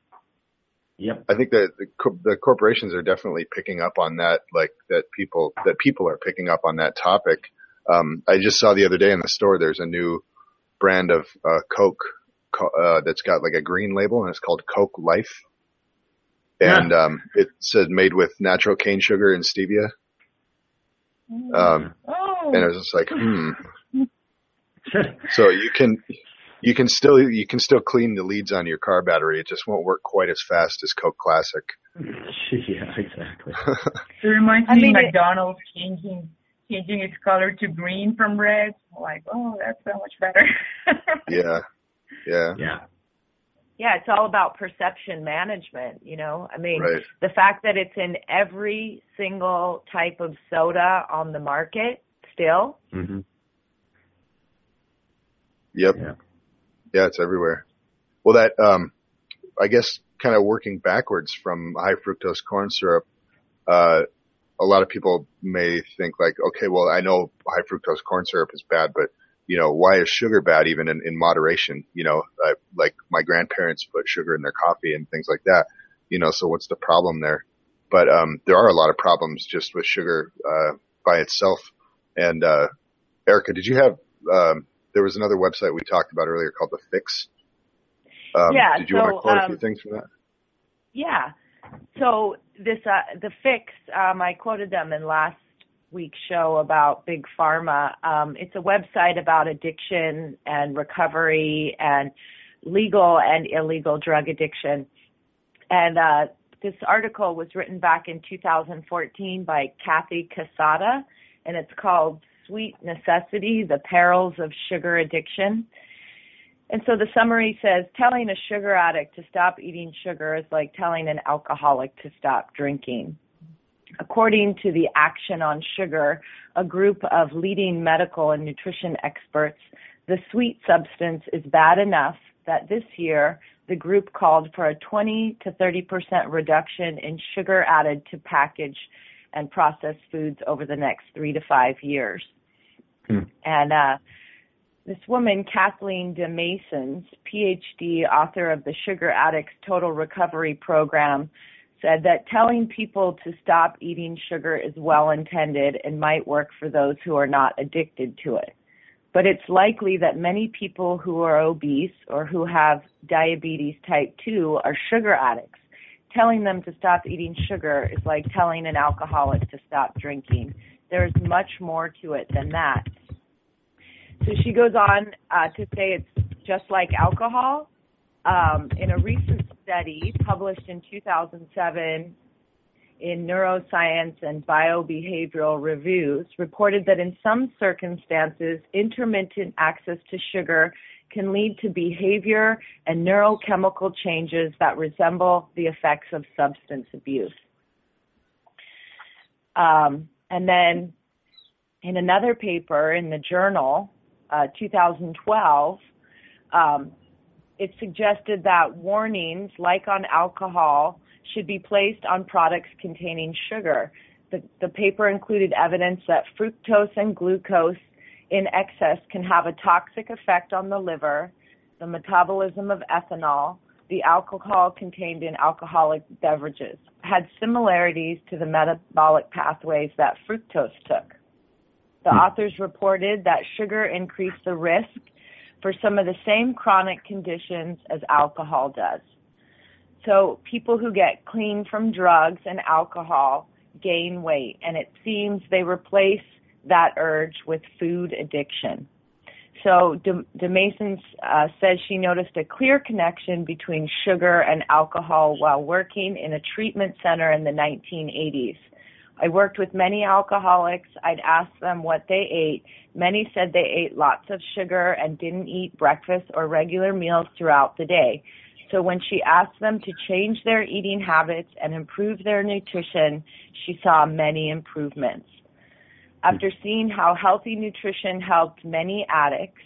Yep. I think that the, co- the corporations are definitely picking up on that, like that people that people are picking up on that topic. Um, I just saw the other day in the store. There's a new brand of uh, Coke uh, that's got like a green label, and it's called Coke Life. And um, it said made with natural cane sugar and stevia. Um, Oh, and I was just like, hmm. So you can you can still you can still clean the leads on your car battery. It just won't work quite as fast as Coke Classic. yeah, exactly. it reminds I me mean, of it- McDonald's changing changing its color to green from red. Like, oh, that's so much better. Yeah, yeah, Yeah. Yeah, it's all about perception management, you know. I mean, right. the fact that it's in every single type of soda on the market still. hmm Yep. Yeah. Yeah, it's everywhere. Well, that, um, I guess kind of working backwards from high fructose corn syrup, uh, a lot of people may think like, okay, well, I know high fructose corn syrup is bad, but you know, why is sugar bad even in, in moderation? You know, uh, like my grandparents put sugar in their coffee and things like that, you know, so what's the problem there? But, um, there are a lot of problems just with sugar, uh, by itself. And, uh, Erica, did you have, um, there was another website we talked about earlier called The Fix. Um, Yeah, Did you want to so, quote a um, few things from that? Yeah. So this uh the fix, um I quoted them in last week's show about big pharma. Um it's a website about addiction and recovery and legal and illegal drug addiction. And uh this article was written back in 2014 by Kathy Casada and it's called Sweet Necessity: The Perils of Sugar Addiction. And so the summary says telling a sugar addict to stop eating sugar is like telling an alcoholic to stop drinking. According to the Action on Sugar, a group of leading medical and nutrition experts, the sweet substance is bad enough that this year the group called for a 20 to 30% reduction in sugar added to packaged and processed foods over the next three to five years. Hmm. And uh, this woman, Kathleen DesMaisons, PhD, author of the Sugar Addicts Total Recovery Program, said that telling people to stop eating sugar is well intended and might work for those who are not addicted to it. But it's likely that many people who are obese or who have diabetes type 2 are sugar addicts. Telling them to stop eating sugar is like telling an alcoholic to stop drinking. There's much more to it than that. So she goes on uh, to say it's just like alcohol. Um, in a recent study published in 2007 in neuroscience and biobehavioral reviews reported that in some circumstances, intermittent access to sugar can lead to behavior and neurochemical changes that resemble the effects of substance abuse. Um, and then in another paper in the journal, uh, 2012, um, it suggested that warnings, like on alcohol, should be placed on products containing sugar. The, the paper included evidence that fructose and glucose in excess can have a toxic effect on the liver, the metabolism of ethanol, the alcohol contained in alcoholic beverages, had similarities to the metabolic pathways that fructose took. The hmm. authors reported that sugar increased the risk for some of the same chronic conditions as alcohol does. So people who get clean from drugs and alcohol gain weight, and it seems they replace that urge with food addiction. So DesMaisons uh, says she noticed a clear connection between sugar and alcohol while working in a treatment center in the 1980s. I worked with many alcoholics. I'd ask them what they ate. Many said they ate lots of sugar and didn't eat breakfast or regular meals throughout the day. So when she asked them to change their eating habits and improve their nutrition, she saw many improvements. After seeing how healthy nutrition helped many addicts,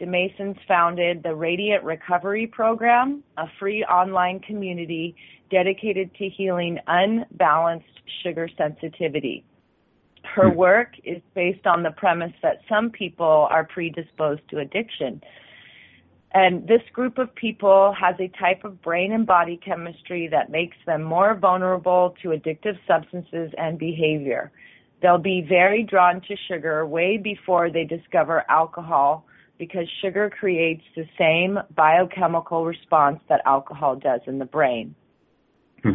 DesMaisons founded the Radiant Recovery Program, a free online community dedicated to healing unbalanced sugar sensitivity. Her hmm. work is based on the premise that some people are predisposed to addiction. And this group of people has a type of brain and body chemistry that makes them more vulnerable to addictive substances and behavior. They'll be very drawn to sugar way before they discover alcohol because sugar creates the same biochemical response that alcohol does in the brain. Hmm.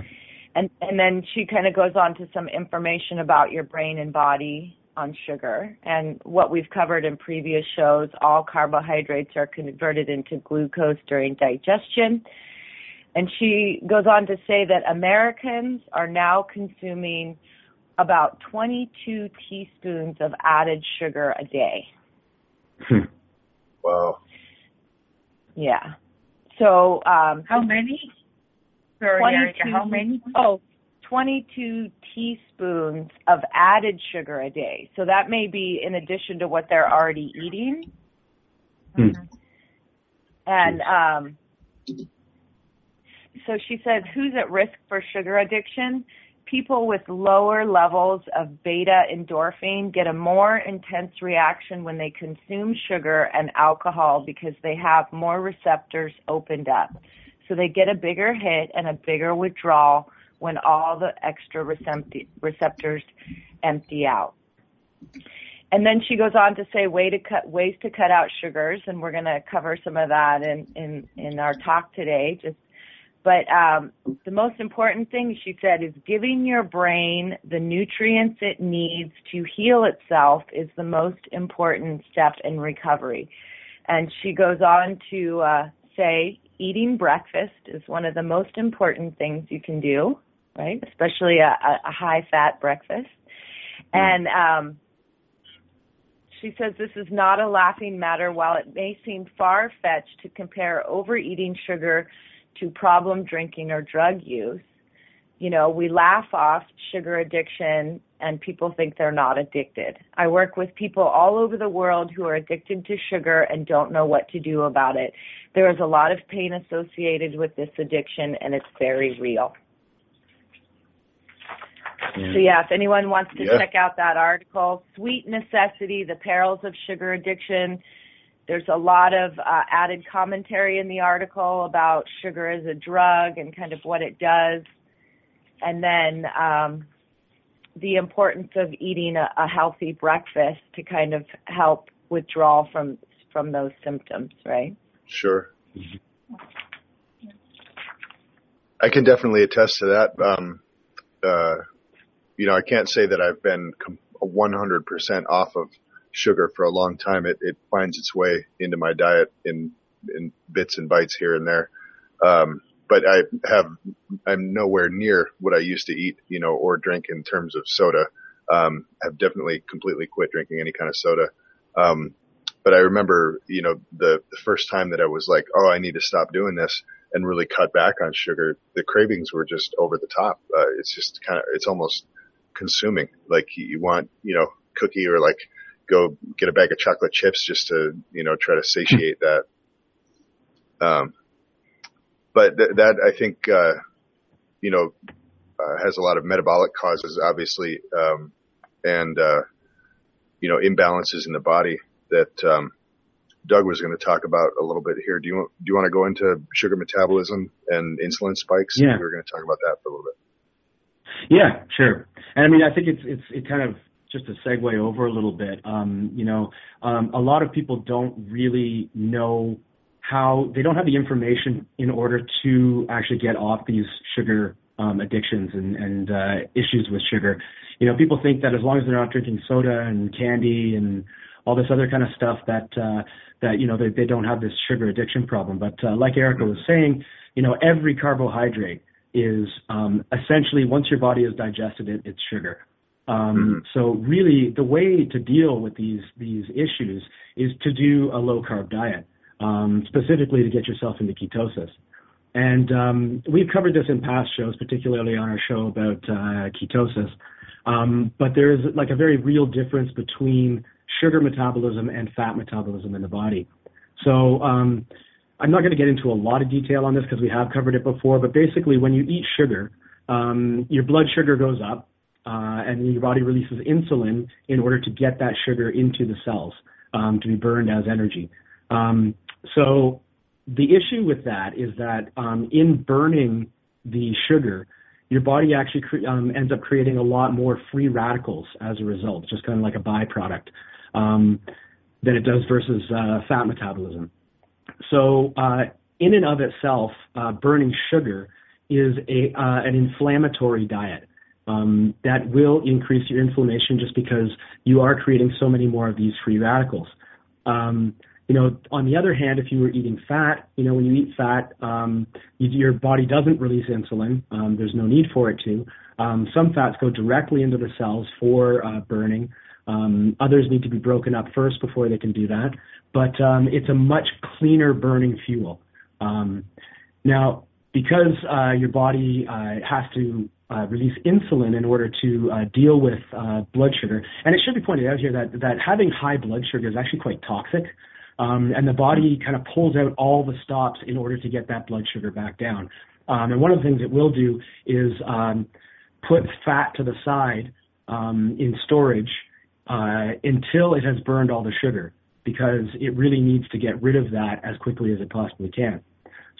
And and then she kind of goes on to some information about your brain and body on sugar and what we've covered in previous shows, all carbohydrates are converted into glucose during digestion. And she goes on to say that Americans are now consuming about 22 teaspoons of added sugar a day. Hmm. wow. Yeah. So, um, how many? Sorry, Erica, how many? Oh, 22 teaspoons of added sugar a day. So that may be in addition to what they're already eating. Mm-hmm. And um, so she said, who's at risk for sugar addiction? People with lower levels of beta endorphin get a more intense reaction when they consume sugar and alcohol because they have more receptors opened up. So they get a bigger hit and a bigger withdrawal when all the extra receptors empty out. And then she goes on to say way to cut, ways to cut out sugars, and we're going to cover some of that in, in, in our talk today. Just, but um, the most important thing she said is giving your brain the nutrients it needs to heal itself is the most important step in recovery. And she goes on to uh, say eating breakfast is one of the most important things you can do right? Especially a, a high fat breakfast. Mm. And um, she says this is not a laughing matter. While it may seem far fetched to compare overeating sugar to problem drinking or drug use, you know, we laugh off sugar addiction and people think they're not addicted. I work with people all over the world who are addicted to sugar and don't know what to do about it. There is a lot of pain associated with this addiction and it's very real. So yeah, if anyone wants to yeah. check out that article, Sweet Necessity, The Perils of Sugar Addiction, there's a lot of uh, added commentary in the article about sugar as a drug and kind of what it does. And then um, the importance of eating a, a healthy breakfast to kind of help withdrawal from from those symptoms, right? Sure. I can definitely attest to that. Um, uh, you know, I can't say that I've been 100% off of sugar for a long time. It, it finds its way into my diet in, in bits and bites here and there. Um, but I have I'm nowhere near what I used to eat, you know, or drink in terms of soda. Um, I've definitely completely quit drinking any kind of soda. Um, but I remember, you know, the, the first time that I was like, oh, I need to stop doing this and really cut back on sugar, the cravings were just over the top. Uh, it's just kind of, it's almost consuming. Like you want, you know, cookie or like go get a bag of chocolate chips just to, you know, try to satiate that. Um, but th- that I think, uh, you know, uh, has a lot of metabolic causes, obviously, um, and, uh, you know, imbalances in the body that, um, Doug was going to talk about a little bit here. Do you do you want to go into sugar metabolism and insulin spikes? Yeah, we are going to talk about that for a little bit. Yeah, sure. And I mean, I think it's it's it kind of just to segue over a little bit. Um, you know, um, a lot of people don't really know how they don't have the information in order to actually get off these sugar um, addictions and, and uh, issues with sugar. You know, people think that as long as they're not drinking soda and candy and all this other kind of stuff that uh, that you know they, they don't have this sugar addiction problem. But uh, like Erica was saying, you know, every carbohydrate is um, essentially once your body has digested it, it's sugar. Um, mm-hmm. So really, the way to deal with these these issues is to do a low carb diet, um, specifically to get yourself into ketosis. And um, we've covered this in past shows, particularly on our show about uh, ketosis. Um, but there is like a very real difference between sugar metabolism and fat metabolism in the body. So um, I'm not going to get into a lot of detail on this because we have covered it before, but basically when you eat sugar, um, your blood sugar goes up uh, and your body releases insulin in order to get that sugar into the cells um, to be burned as energy. Um, so the issue with that is that um, in burning the sugar, your body actually cre- um, ends up creating a lot more free radicals as a result, just kind of like a byproduct um, than it does versus uh, fat metabolism. So, uh, in and of itself, uh, burning sugar is a uh, an inflammatory diet. Um, that will increase your inflammation just because you are creating so many more of these free radicals. Um, you know, on the other hand, if you were eating fat, you know, when you eat fat, um, you, your body doesn't release insulin. Um, there's no need for it to. Um, some fats go directly into the cells for uh, burning. Um, others need to be broken up first before they can do that but um, it's a much cleaner burning fuel. Um, now, because uh, your body uh, has to uh, release insulin in order to uh, deal with uh, blood sugar, and it should be pointed out here that that having high blood sugar is actually quite toxic. Um, and the body kind of pulls out all the stops in order to get that blood sugar back down. Um, and one of the things it will do is um, put fat to the side um, in storage uh, until it has burned all the sugar because it really needs to get rid of that as quickly as it possibly can.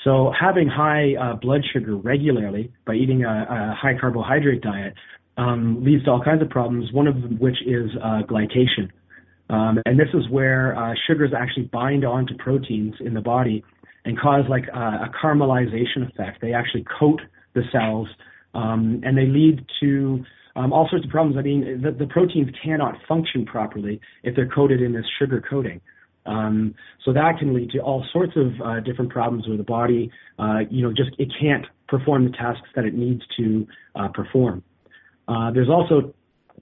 So having high uh, blood sugar regularly by eating a, a high carbohydrate diet um, leads to all kinds of problems. One of which is uh, glycation, um, and this is where uh, sugars actually bind onto proteins in the body and cause like a, a caramelization effect. They actually coat the cells, um, and they lead to um, all sorts of problems. I mean, the, the, proteins cannot function properly if they're coated in this sugar coating. Um, so that can lead to all sorts of uh, different problems with the body. Uh, you know, just it can't perform the tasks that it needs to uh, perform. Uh, there's also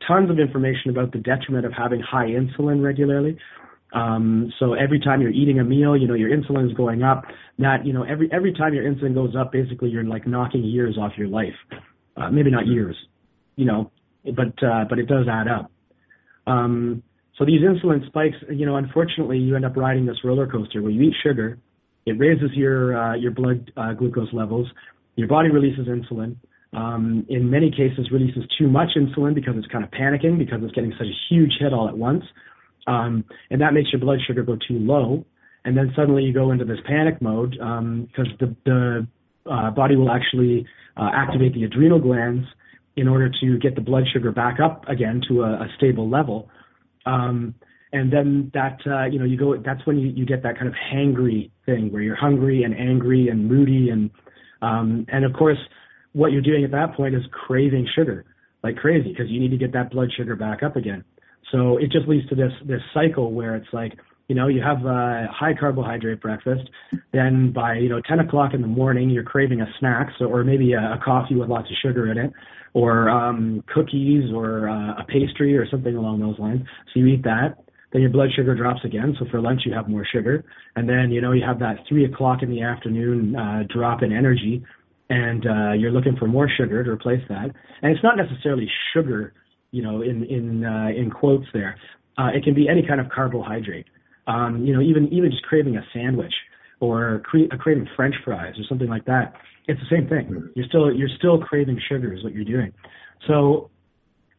tons of information about the detriment of having high insulin regularly. Um, so every time you're eating a meal, you know your insulin is going up. That you know every every time your insulin goes up, basically you're like knocking years off your life. Uh, maybe not years, you know, but uh, but it does add up. Um, so these insulin spikes, you know, unfortunately, you end up riding this roller coaster where you eat sugar, it raises your uh, your blood uh, glucose levels, your body releases insulin. Um, in many cases, releases too much insulin because it's kind of panicking because it's getting such a huge hit all at once, um, and that makes your blood sugar go too low. And then suddenly you go into this panic mode because um, the the uh, body will actually uh, activate the adrenal glands in order to get the blood sugar back up again to a, a stable level. Um, and then that uh, you know you go that's when you, you get that kind of hangry thing where you're hungry and angry and moody and um, and of course what you're doing at that point is craving sugar like crazy because you need to get that blood sugar back up again. So it just leads to this this cycle where it's like You know, you have a high carbohydrate breakfast, then by you know 10 o'clock in the morning, you're craving a snack, so or maybe a, a coffee with lots of sugar in it, or um, cookies, or uh, a pastry, or something along those lines. So you eat that, then your blood sugar drops again. So for lunch, you have more sugar, and then you know you have that three o'clock in the afternoon uh, drop in energy, and uh, you're looking for more sugar to replace that. And it's not necessarily sugar, you know, in in uh, in quotes there. Uh, it can be any kind of carbohydrate um, you know, even even just craving a sandwich or cre- a craving French fries or something like that. It's the same thing. You're still you're still craving sugar is what you're doing. So,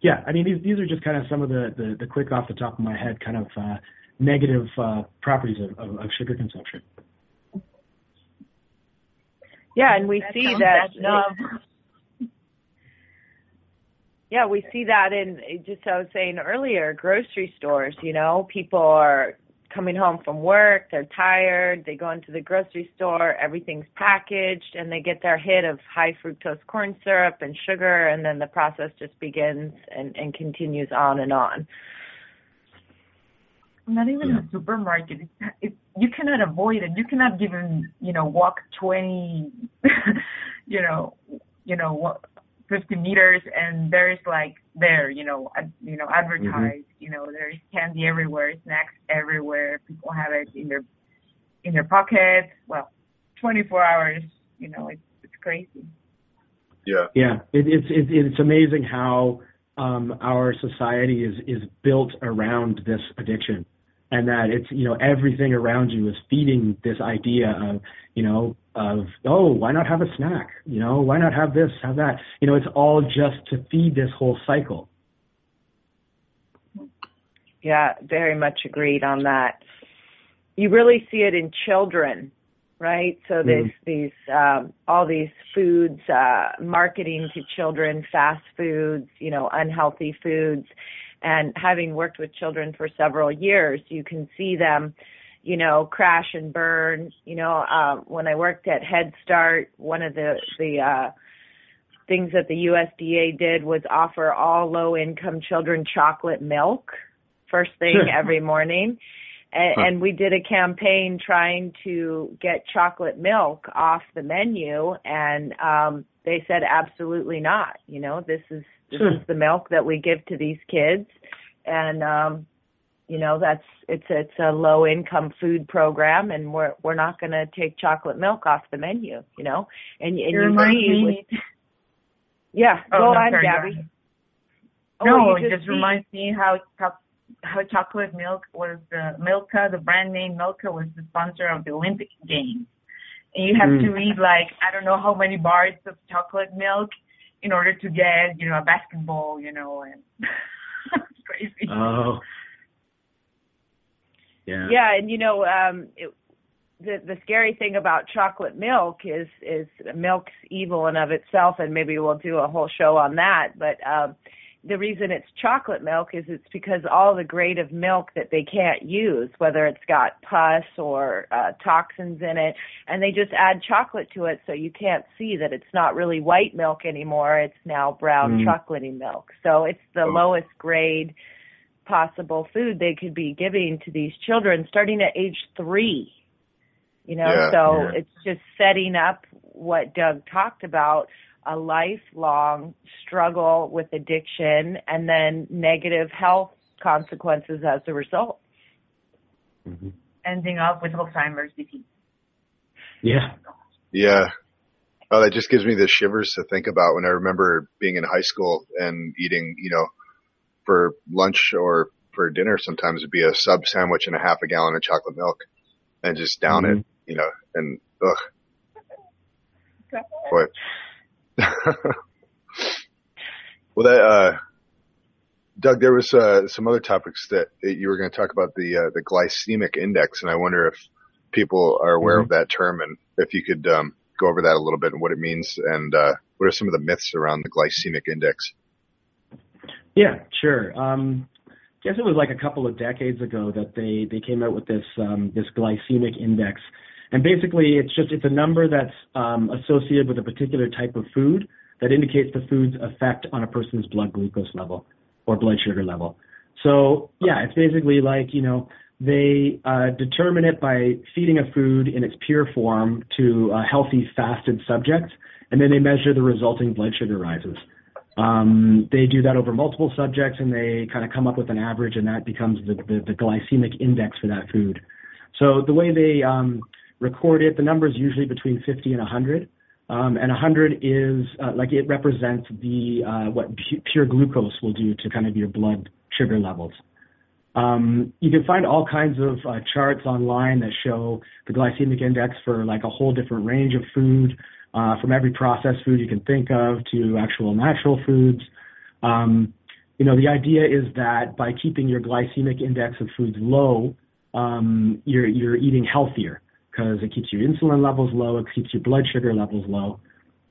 yeah, I mean these these are just kind of some of the the, the quick off the top of my head kind of uh, negative uh, properties of, of, of sugar consumption. Yeah, and we that see that. yeah, we see that in just I was saying earlier, grocery stores. You know, people are coming home from work, they're tired, they go into the grocery store, everything's packaged, and they get their hit of high fructose corn syrup and sugar, and then the process just begins and, and continues on and on. Not even yeah. the supermarket. It, it, you cannot avoid it. You cannot even, you know, walk 20, you know, you know, 50 meters and there's like there you know ad, you know advertised mm-hmm. you know there's candy everywhere snacks everywhere people have it in their in their pockets well 24 hours you know it's it's crazy yeah yeah it, it's it, it's amazing how um our society is is built around this addiction and that it's you know everything around you is feeding this idea of you know of oh why not have a snack? You know why not have this have that? You know it's all just to feed this whole cycle. Yeah very much agreed on that. You really see it in children right? So mm-hmm. these these um all these foods uh marketing to children fast foods you know unhealthy foods. And having worked with children for several years, you can see them, you know, crash and burn. You know, um, when I worked at Head Start, one of the the uh, things that the USDA did was offer all low income children chocolate milk first thing sure. every morning. And, huh. and we did a campaign trying to get chocolate milk off the menu and um they said absolutely not you know this is this sure. is the milk that we give to these kids, and um, you know that's it's it's a low income food program, and we're we're not going to take chocolate milk off the menu. You know, and and you see, with, yeah, oh, go no, on, Gabby. Oh, no, it just, just reminds me how how chocolate milk was the Milka, the brand name Milka was the sponsor of the Olympic Games. And you have mm. to eat like I don't know how many bars of chocolate milk in order to get, you know, a basketball, you know, and it's crazy. Oh. Yeah. Yeah, and you know, um it, the the scary thing about chocolate milk is is milk's evil in of itself and maybe we'll do a whole show on that, but um the reason it's chocolate milk is it's because all the grade of milk that they can't use, whether it's got pus or uh, toxins in it, and they just add chocolate to it so you can't see that it's not really white milk anymore. It's now brown mm. chocolatey milk. So it's the oh. lowest grade possible food they could be giving to these children starting at age three. You know, yeah, so yeah. it's just setting up what Doug talked about a lifelong struggle with addiction and then negative health consequences as a result. Mm-hmm. Ending up with Alzheimer's disease. Yeah. Yeah. Oh, that just gives me the shivers to think about when I remember being in high school and eating, you know, for lunch or for dinner sometimes it'd be a sub sandwich and a half a gallon of chocolate milk and just down mm-hmm. it, you know, and ugh. Boy, well, that, uh, Doug, there was uh, some other topics that you were going to talk about the uh, the glycemic index, and I wonder if people are aware mm-hmm. of that term, and if you could um, go over that a little bit and what it means, and uh, what are some of the myths around the glycemic index? Yeah, sure. Um, I guess it was like a couple of decades ago that they they came out with this um, this glycemic index, and basically, it's just it's a number that's um, associated with a particular type of food that indicates the food's effect on a person's blood glucose level or blood sugar level. So yeah, it's basically like you know they uh, determine it by feeding a food in its pure form to a healthy fasted subject, and then they measure the resulting blood sugar rises. Um, they do that over multiple subjects, and they kind of come up with an average, and that becomes the, the, the glycemic index for that food. So the way they um, record it, the number is usually between 50 and 100. Um, and 100 is uh, like it represents the uh, what pure glucose will do to kind of your blood sugar levels. Um, you can find all kinds of uh, charts online that show the glycemic index for like a whole different range of food, uh, from every processed food you can think of to actual natural foods. Um, you know, the idea is that by keeping your glycemic index of foods low, um, you're you're eating healthier because it keeps your insulin levels low, it keeps your blood sugar levels low.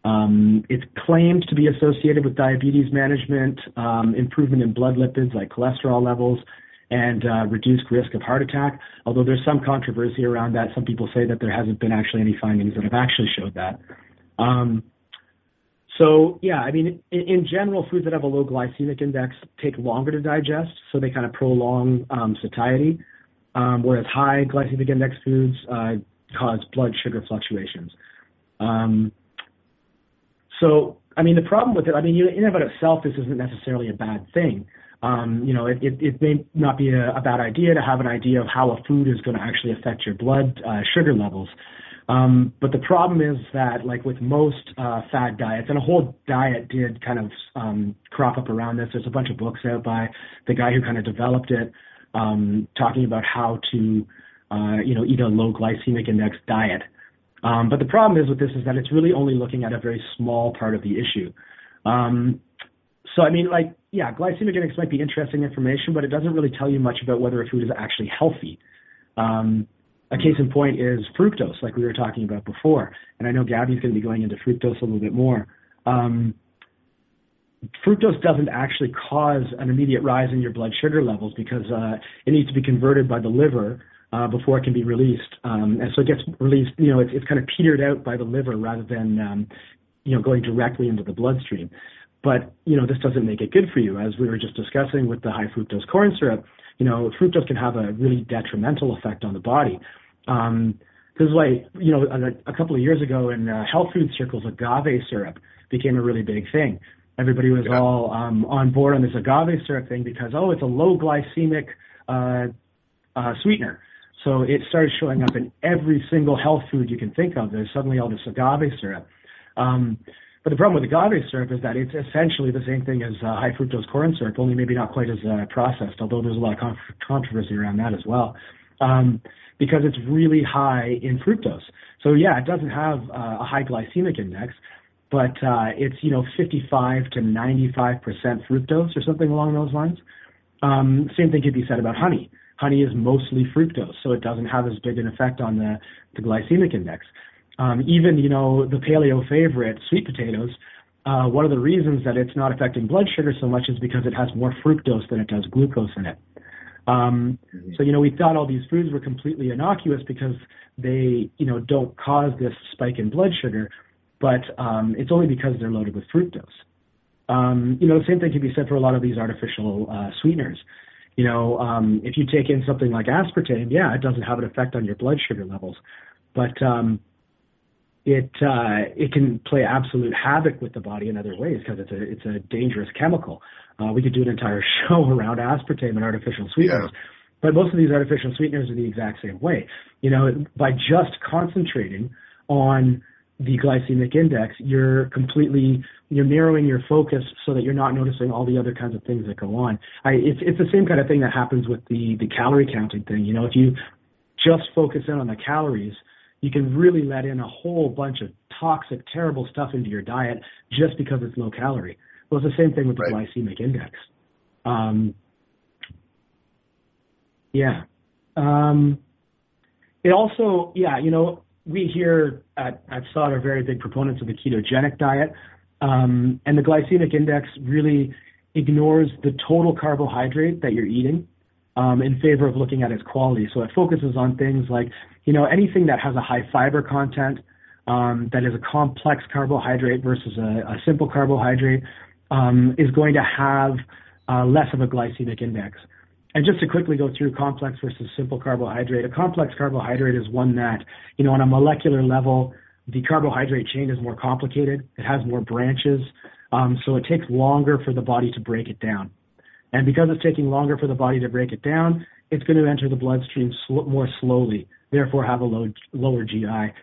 Um, it's claimed to be associated with diabetes management, um, improvement in blood lipids like cholesterol levels, and uh, reduced risk of heart attack. Although there's some controversy around that. Some people say that there hasn't been actually any findings that have actually showed that. Um, so yeah, I mean, in, general, foods that have a low glycemic index take longer to digest, so they kind of prolong um, satiety. Um, whereas high glycemic index foods uh, cause blood sugar fluctuations. So, I mean, the problem with it, I mean, in and of itself, this isn't necessarily a bad thing. You know, it, may not be a, bad idea to have an idea of how a food is going to actually affect your blood uh, sugar levels. Um, but the problem is that, like with most uh, fad diets, and a whole diet did kind of um, crop up around this. There's a bunch of books out by the guy who kind of developed it, um, talking about how to uh, you know, eat a low glycemic index diet. Um, but the problem is with this is that it's really only looking at a very small part of the issue. Um, so I mean, like, yeah, glycemic index might be interesting information, but it doesn't really tell you much about whether a food is actually healthy. Um, a case in point is fructose, like we were talking about before. And I know Gabby's going to be going into fructose a little bit more. Um, fructose doesn't actually cause an immediate rise in your blood sugar levels because uh, it needs to be converted by the liver uh, before it can be released. Um, and so it gets released, you know, it's, it's kind of petered out by the liver rather than, um, you know, going directly into the bloodstream. But, you know, this doesn't make it good for you. As we were just discussing with the high fructose corn syrup, you know, fructose can have a really detrimental effect on the body. Um, this is why, you know, a, a couple of years ago in uh, health food circles, agave syrup became a really big thing. Everybody was yeah. all um, on board on this agave syrup thing because, oh, it's a low glycemic uh, uh, sweetener. So it started showing up in every single health food you can think of. There's suddenly all this agave syrup. Um, but the problem with agave syrup is that it's essentially the same thing as uh, high fructose corn syrup, only maybe not quite as uh, processed, although there's a lot of controversy around that as well. Um, because it's really high in fructose. So yeah, it doesn't have uh, a high glycemic index, but uh, it's you know 55 to 95 percent fructose or something along those lines. Um, same thing could be said about honey honey is mostly fructose, so it doesn't have as big an effect on the, the glycemic index. Um, even, you know, the paleo favorite, sweet potatoes, uh, one of the reasons that it's not affecting blood sugar so much is because it has more fructose than it does glucose in it. Um, mm-hmm. So, you know, we thought all these foods were completely innocuous because they, you know, don't cause this spike in blood sugar, but um, it's only because they're loaded with fructose. Um, you know, the same thing can be said for a lot of these artificial uh, sweeteners. You know, um, if you take in something like aspartame, yeah, it doesn't have an effect on your blood sugar levels, but um, it uh, it can play absolute havoc with the body in other ways because it's a it's a dangerous chemical. Uh, we could do an entire show around aspartame and artificial sweeteners. Yeah. But most of these artificial sweeteners are the exact same way. You know, by just concentrating on the glycemic index, you're completely you're narrowing your focus so that you're not noticing all the other kinds of things that go on. I, it's it's the same kind of thing that happens with the the calorie counting thing. You know, if you just focus in on the calories, you can really let in a whole bunch of toxic, terrible stuff into your diet just because it's low calorie. Well, it's the same thing with the right. glycemic index. Um, yeah. Um, it also, yeah, you know, we here at, at SOTT are very big proponents of the ketogenic diet, um, and the glycemic index really ignores the total carbohydrate that you're eating um, in favor of looking at its quality. So it focuses on things like, you know, anything that has a high fiber content, um, that is a complex carbohydrate versus a, a simple carbohydrate, um, is going to have uh, less of a glycemic index. And just to quickly go through complex versus simple carbohydrate, a complex carbohydrate is one that, you know, on a molecular level, the carbohydrate chain is more complicated. It has more branches, um, so it takes longer for the body to break it down. And because it's taking longer for the body to break it down, it's going to enter the bloodstream sl- more slowly, therefore have a low, lower GI.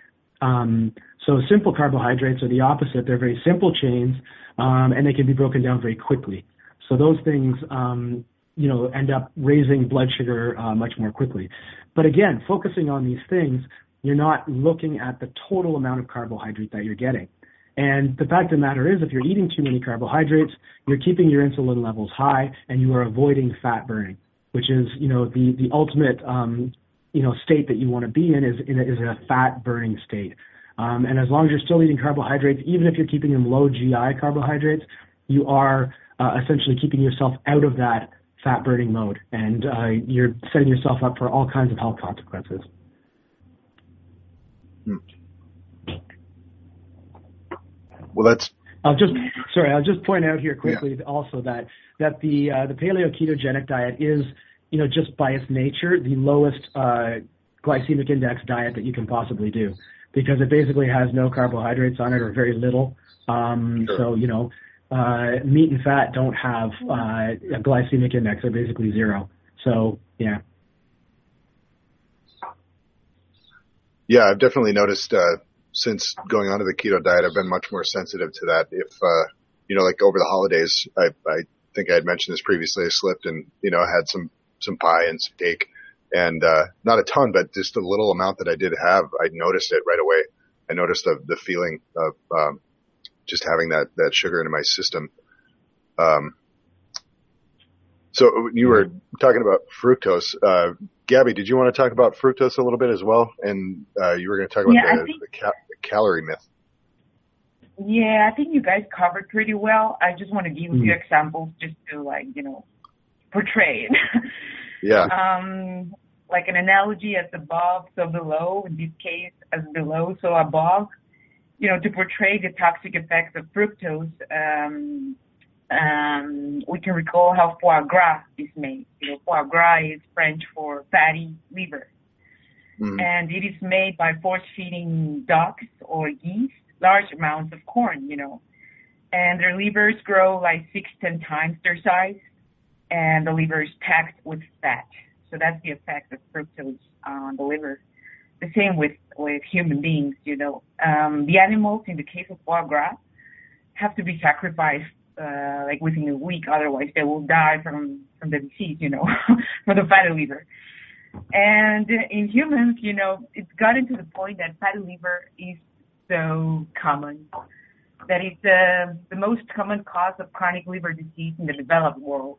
Um, so simple carbohydrates are the opposite. They're very simple chains, um, and they can be broken down very quickly. So those things, um, you know, end up raising blood sugar uh, much more quickly. But again, focusing on these things, you're not looking at the total amount of carbohydrate that you're getting. And the fact of the matter is, if you're eating too many carbohydrates, you're keeping your insulin levels high, and you are avoiding fat burning, which is, you know, the the ultimate, um, you know, state that you want to be in is in a, is a fat burning state. Um, and as long as you're still eating carbohydrates, even if you're keeping them low GI carbohydrates, you are uh, essentially keeping yourself out of that fat burning mode, and uh, you're setting yourself up for all kinds of health consequences. Hmm. Well, that's. I'll just sorry. I'll just point out here quickly yeah. also that that the uh, the paleo ketogenic diet is you know just by its nature the lowest uh, glycemic index diet that you can possibly do because it basically has no carbohydrates on it or very little. Um, sure. So you know uh, meat and fat don't have uh, a glycemic index; they're basically zero. So yeah. Yeah, I've definitely noticed uh, since going onto the keto diet, I've been much more sensitive to that. If uh, you know, like over the holidays, I, I think I had mentioned this previously. I slipped and you know had some some pie and some cake, and uh, not a ton, but just the little amount that I did have, I noticed it right away. I noticed the the feeling of um, just having that that sugar in my system. Um, so you were talking about fructose. Uh, Gabby, did you want to talk about fructose a little bit as well? And uh, you were going to talk about yeah, the, think, the, ca- calorie myth. Yeah, I think you guys covered pretty well. I just want to give a few examples just to like you know portray it. yeah. Um, like an analogy as above, so below. In this case, as below, so above you know, to portray the toxic effects of fructose, um, um, we can recall how foie gras is made. You know, foie gras is French for fatty liver. Mm-hmm. And it is made by force feeding ducks or geese large amounts of corn, you know. And their livers grow like six, ten times their size, and the liver is packed with fat. So that's the effect of fructose on the liver the same with with human beings. You know, um, the animals in the case of foie gras have to be sacrificed uh, like within a week, otherwise they will die from from the disease. You know, from the fatty liver. And in humans, you know, it's gotten to the point that fatty liver is so common that it's uh, the most common cause of chronic liver disease in the developed world.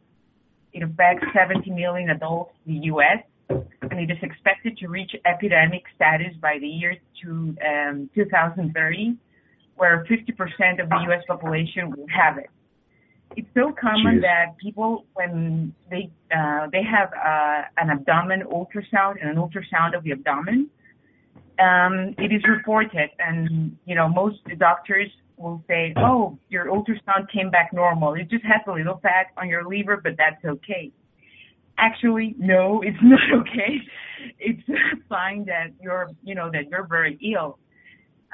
It affects 70 million adults in the U.S and it is expected to reach epidemic status by the year to, um, 2030, where 50% of the U.S. population will have it. It's so common Jeez. that people, when they uh, they have uh, an abdomen ultrasound and an ultrasound of the abdomen, um, it is reported, and you know most doctors will say, "Oh, your ultrasound came back normal. It just has a little fat on your liver, but that's okay." actually, no, it's not okay. It's a sign that you're, you know, that you're very ill.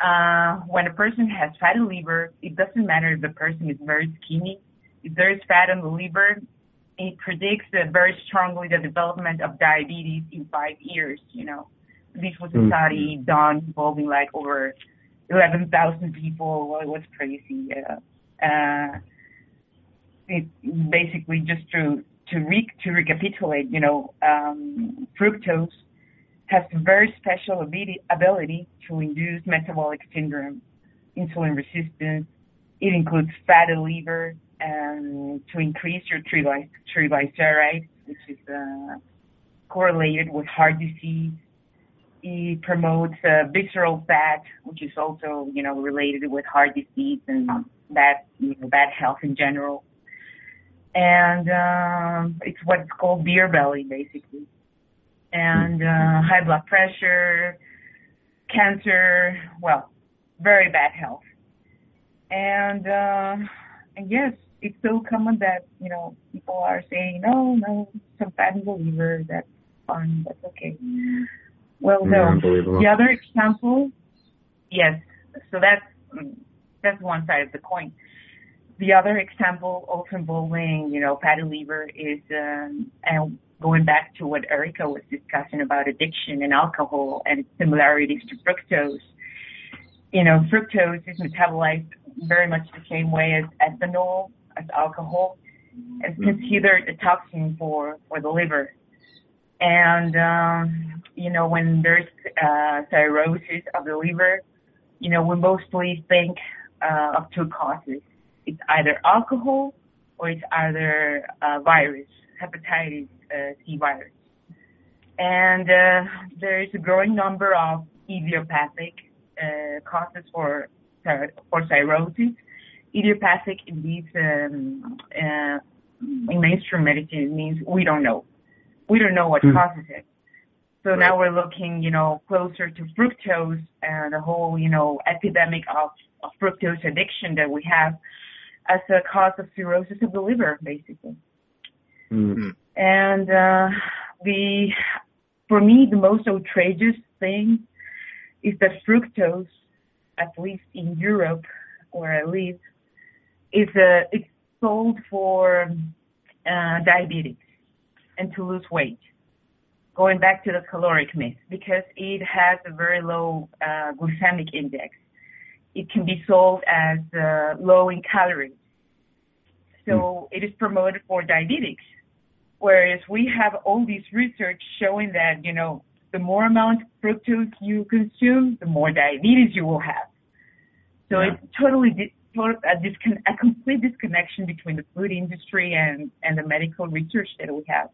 Uh, when a person has fatty liver, it doesn't matter if the person is very skinny. If there is fat on the liver, it predicts that very strongly the development of diabetes in five years, you know. This was a mm-hmm. study done involving like over 11,000 people. Well, it was crazy. Uh, uh, it basically just to to, re- to recapitulate, you know, um, fructose has a very special ability, ability to induce metabolic syndrome, insulin resistance. It includes fatty liver and to increase your triglycerides, which is uh, correlated with heart disease. It promotes uh, visceral fat, which is also, you know, related with heart disease and bad, you know, bad health in general. And uh, it's what's called beer belly, basically, and uh, high blood pressure, cancer, well, very bad health, and uh, and yes, it's so common that you know people are saying, "No, no, some fat liver. That's fine. That's okay." Well, no. The other example, yes. So that's that's one side of the coin. The other example, also involving you know fatty liver, is um, and going back to what Erica was discussing about addiction and alcohol and similarities to fructose. You know, fructose is metabolized very much the same way as ethanol, as alcohol. It's mm-hmm. considered a toxin for, for the liver. And, um, you know, when there's uh, cirrhosis of the liver, you know, we mostly think uh, of two causes. It's either alcohol or it's either uh, virus, hepatitis uh, C virus. And uh, there is a growing number of idiopathic uh, causes for for cirrhosis. Idiopathic in these um, uh, in mainstream medicine means we don't know. We don't know what mm. causes it. So right. now we're looking, you know, closer to fructose and the whole, you know, epidemic of, of fructose addiction that we have as a cause of cirrhosis of the liver, basically. Mm-hmm. And uh, the, for me, the most outrageous thing is that fructose, at least in Europe, where I live, is a, it's sold for uh, diabetes and to lose weight. Going back to the caloric myth, because it has a very low uh, glycemic index, it can be sold as uh, low in calories. So mm. it is promoted for diabetics. Whereas we have all this research showing that, you know, the more amount of fructose you consume, the more diabetes you will have. So yeah. it's totally di- a, discon- a complete disconnection between the food industry and, and the medical research that we have.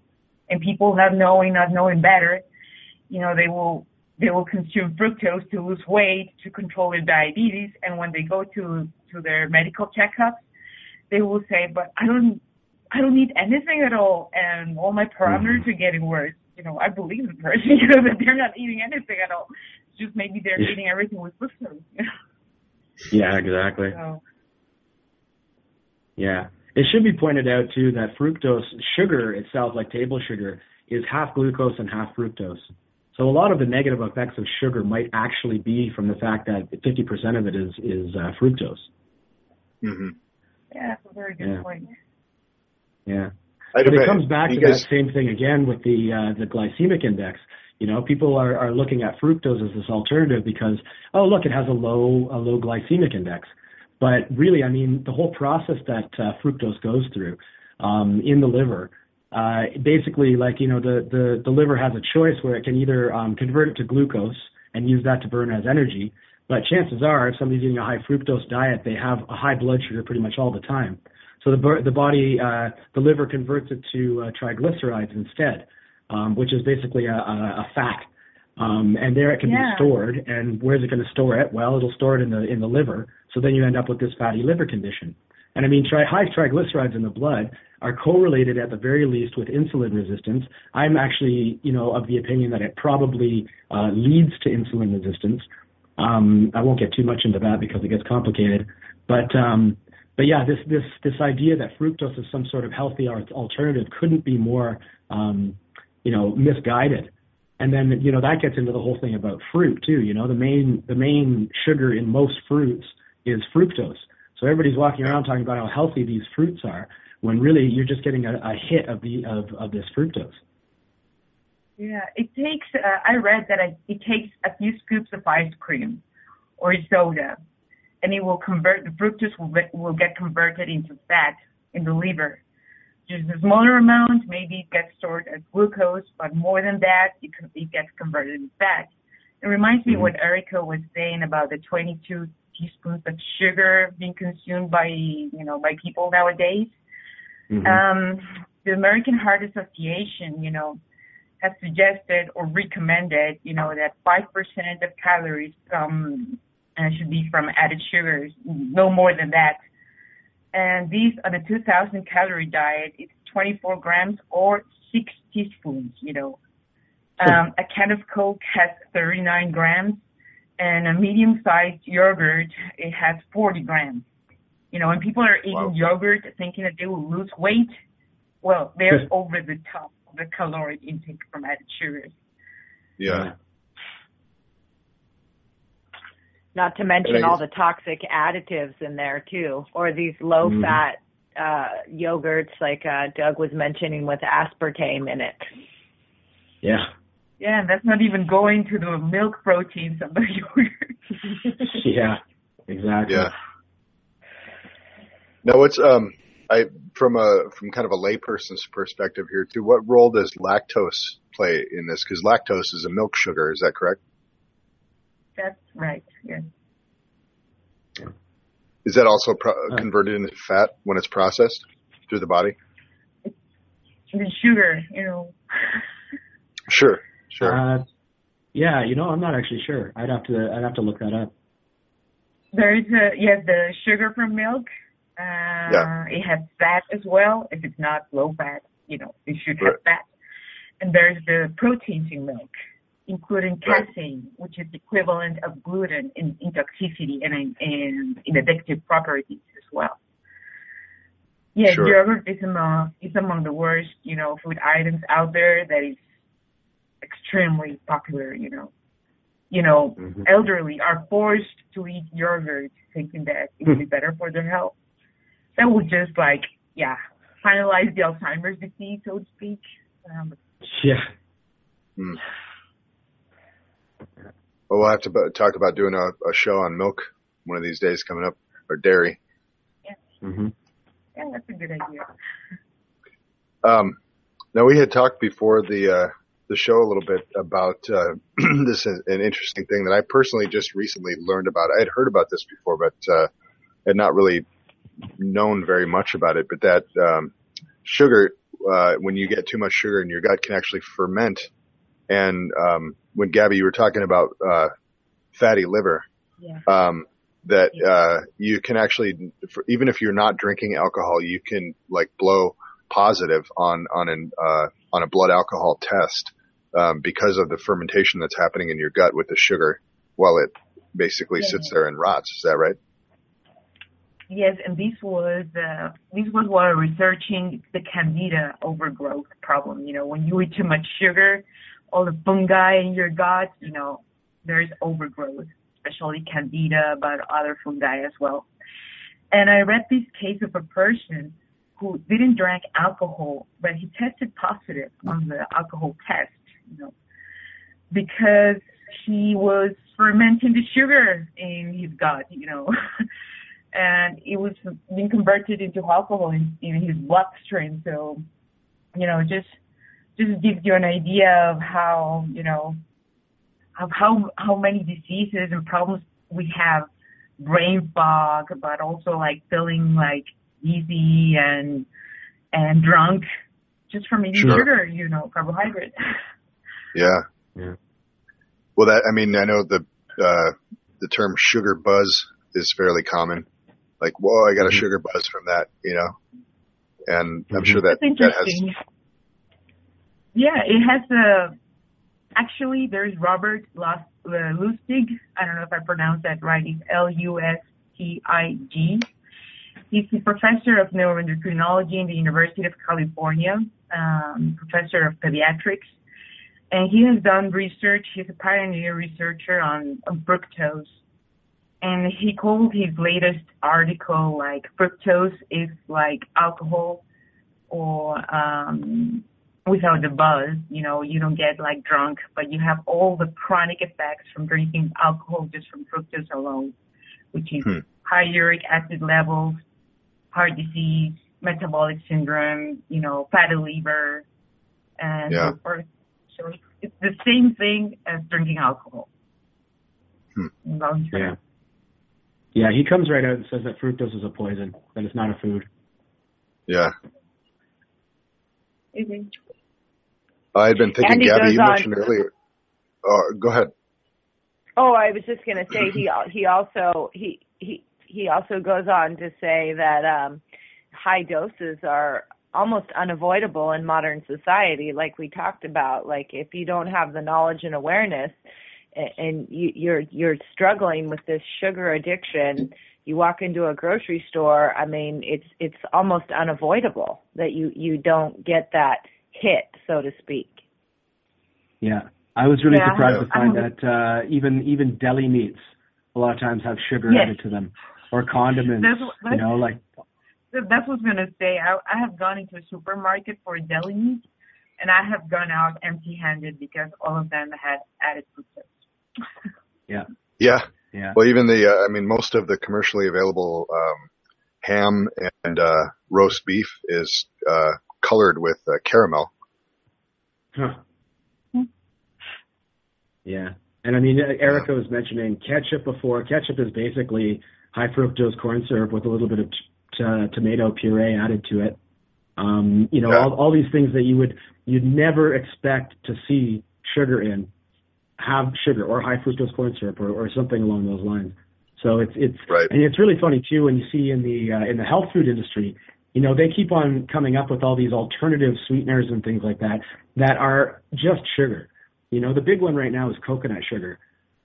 And people not knowing, not knowing better, you know, they will they will consume fructose to lose weight, to control their diabetes, and when they go to to their medical checkups, they will say, "But I don't I don't need anything at all, and all my parameters mm-hmm. are getting worse." You know, I believe the person, you know, that they're not eating anything at all. It's just maybe they're yeah. eating everything with fructose. You know? Yeah, exactly. So. Yeah. It should be pointed out too that fructose sugar itself, like table sugar, is half glucose and half fructose. So a lot of the negative effects of sugar might actually be from the fact that 50% of it is is uh, fructose. Mm-hmm. Yeah, that's a very good yeah. point. Yeah. But it comes back to that same thing again with the uh, the glycemic index. You know, people are, are looking at fructose as this alternative because, oh, look, it has a low a low glycemic index. But really, I mean, the whole process that uh, fructose goes through um, in the liver, uh, basically, like you know, the, the the liver has a choice where it can either um, convert it to glucose and use that to burn as energy. But chances are, if somebody's eating a high fructose diet, they have a high blood sugar pretty much all the time. So the the body, uh, the liver converts it to uh, triglycerides instead um, which is basically a, a, a fat. Um, and there it can yeah. be stored. And where's it going to store it? Well, it'll store it in the in the liver. So then you end up with this fatty liver condition. And I mean, tri- high triglycerides in the blood are correlated at the very least with insulin resistance. I'm actually, you know, of the opinion that it probably uh, leads to insulin resistance. Um, I won't get too much into that because it gets complicated. But um, but yeah, this this this idea that fructose is some sort of healthy alternative couldn't be more um, you know, misguided. And then, you know, that gets into the whole thing about fruit too. You know, the main the main sugar in most fruits is fructose. So everybody's walking around talking about how healthy these fruits are, when really you're just getting a, a hit of the of, of this fructose. Yeah, it takes. Uh, I read that it takes a few scoops of ice cream or soda, and it will convert the fructose will, will get converted into fat in the liver just a smaller amount, maybe it gets stored as glucose, but more than that, it, it gets converted in fat. It reminds me mm-hmm. what Erica was saying about the 22 teaspoons of sugar being consumed by, you know, by people nowadays. Mm-hmm. Um, the American Heart Association, you know, has suggested or recommended, you know, that 5% of calories come uh, should be from added sugars, no more than that. And these are the 2,000 calorie diet, it's 24 grams or six teaspoons, you know. Um, a can of Coke has 39 grams and a medium sized yogurt, it has 40 grams. You know, and people are eating wow. yogurt thinking that they will lose weight. well, they're over the top of the caloric intake from added sugars. Yeah. Not to mention all the toxic additives in there too, or these low mm. fat uh, yogurts like uh, Doug was mentioning with aspartame in it. Yeah. Yeah, and that's not even going to the milk proteins of the yogurt. yeah, exactly. Yeah. Now, what's um, I from a from kind of a layperson's perspective here too. What role does lactose play in this? Because lactose is a milk sugar. Is that correct? That's right. Yes. Is that also pro- uh, converted into fat when it's processed through the body? The sugar, you know. sure, sure. Uh, yeah, you know, I'm not actually sure. I'd have to, I'd have to look that up. There is a, yeah, the sugar from milk. Uh, yeah. It has fat as well. If it's not low fat, you know, it should have fat. And there's the proteins in milk including casein, which is equivalent of gluten in, in toxicity and in, in, in addictive properties as well. Yeah, sure. yogurt is among is among the worst, you know, food items out there that is extremely popular, you know. You know, mm-hmm. elderly are forced to eat yogurt thinking that it will be better for their health. That would just like, yeah, finalize the Alzheimer's disease, so to speak. Um, yeah. Mm. Well, we'll have to talk about doing a, a show on milk one of these days coming up, or dairy. Yeah. Mm-hmm. Yeah, that's a good idea. Um, now we had talked before the uh, the show a little bit about uh, this is an interesting thing that I personally just recently learned about. I had heard about this before, but uh, had not really known very much about it. But that um, sugar, uh, when you get too much sugar in your gut, can actually ferment and um, when Gabby, you were talking about uh, fatty liver, yeah. um, that uh, you can actually, even if you're not drinking alcohol, you can like blow positive on on an uh, on a blood alcohol test um, because of the fermentation that's happening in your gut with the sugar while it basically yeah. sits there and rots. Is that right? Yes, and this was uh, this was while researching the candida overgrowth problem. You know, when you eat too much sugar, all the fungi in your gut, you know, there's overgrowth, especially candida, but other fungi as well. And I read this case of a person who didn't drink alcohol, but he tested positive on the alcohol test, you know, because he was fermenting the sugar in his gut, you know, and it was being converted into alcohol in, in his bloodstream. So, you know, just just gives you an idea of how you know of how how many diseases and problems we have. Brain fog but also like feeling like easy and and drunk just from eating sure. sugar you know carbohydrate yeah. Yeah. Well that i mean i know the uh the term sugar buzz is fairly common. Like whoa i got a mm-hmm. sugar buzz from that you know? And i'm mm-hmm. sure that that has yeah, it has a. Actually, there's Robert Lustig. I don't know if I pronounced that right. It's L-U-S-T-I-G. He's a professor of neuroendocrinology in the University of California, um, professor of pediatrics, and he has done research. He's a pioneer researcher on, on fructose, and he called his latest article like fructose is like alcohol or um, without the buzz. You know, you don't get like drunk, but you have all the chronic effects from drinking alcohol just from fructose alone, which is hmm. high uric acid levels, heart disease, metabolic syndrome, you know, fatty liver, and yeah. so forth. So it's the same thing as drinking alcohol. Hmm. Yeah. Yeah, he comes right out and says that fructose is a poison, that it's not a food. Yeah. Mm-hmm. I had been thinking, Gabby, you mentioned on, earlier. Uh, go ahead. Oh, I was just going to say he he also he he he also goes on to say that um, high doses are almost unavoidable in modern society, like we talked about. Like if you don't have the knowledge and awareness, and you, you're you're struggling with this sugar addiction, you walk into a grocery store, I mean, it's it's almost unavoidable that you you don't get that hit, so to speak. Yeah, I was really Yeah. surprised to find Yeah. that uh, even even deli meats a lot of times have sugar Yes. added to them, or condiments. That's what- you know, like That's what I was gonna say. I, I have gone into a supermarket for deli meat, and I have gone out empty-handed because all of them had added fructose. yeah, Yeah. yeah, Well, even the, uh, I mean, most of the commercially available um, ham and uh, roast beef is uh, colored with uh, caramel. Huh. Hmm. Yeah. And I mean, Erica was mentioning ketchup before. Ketchup is basically high fructose corn syrup with a little bit of t- t- tomato puree added to it. Um, you know, Yeah. all, all these things that you would you'd never expect to see sugar in have sugar or high fructose corn syrup or, or something along those lines. So it's it's Right. and it's really funny too when you see in the uh, in the health food industry, you know, they keep on coming up with all these alternative sweeteners and things like that that are just sugar. You know, the big one right now is coconut sugar.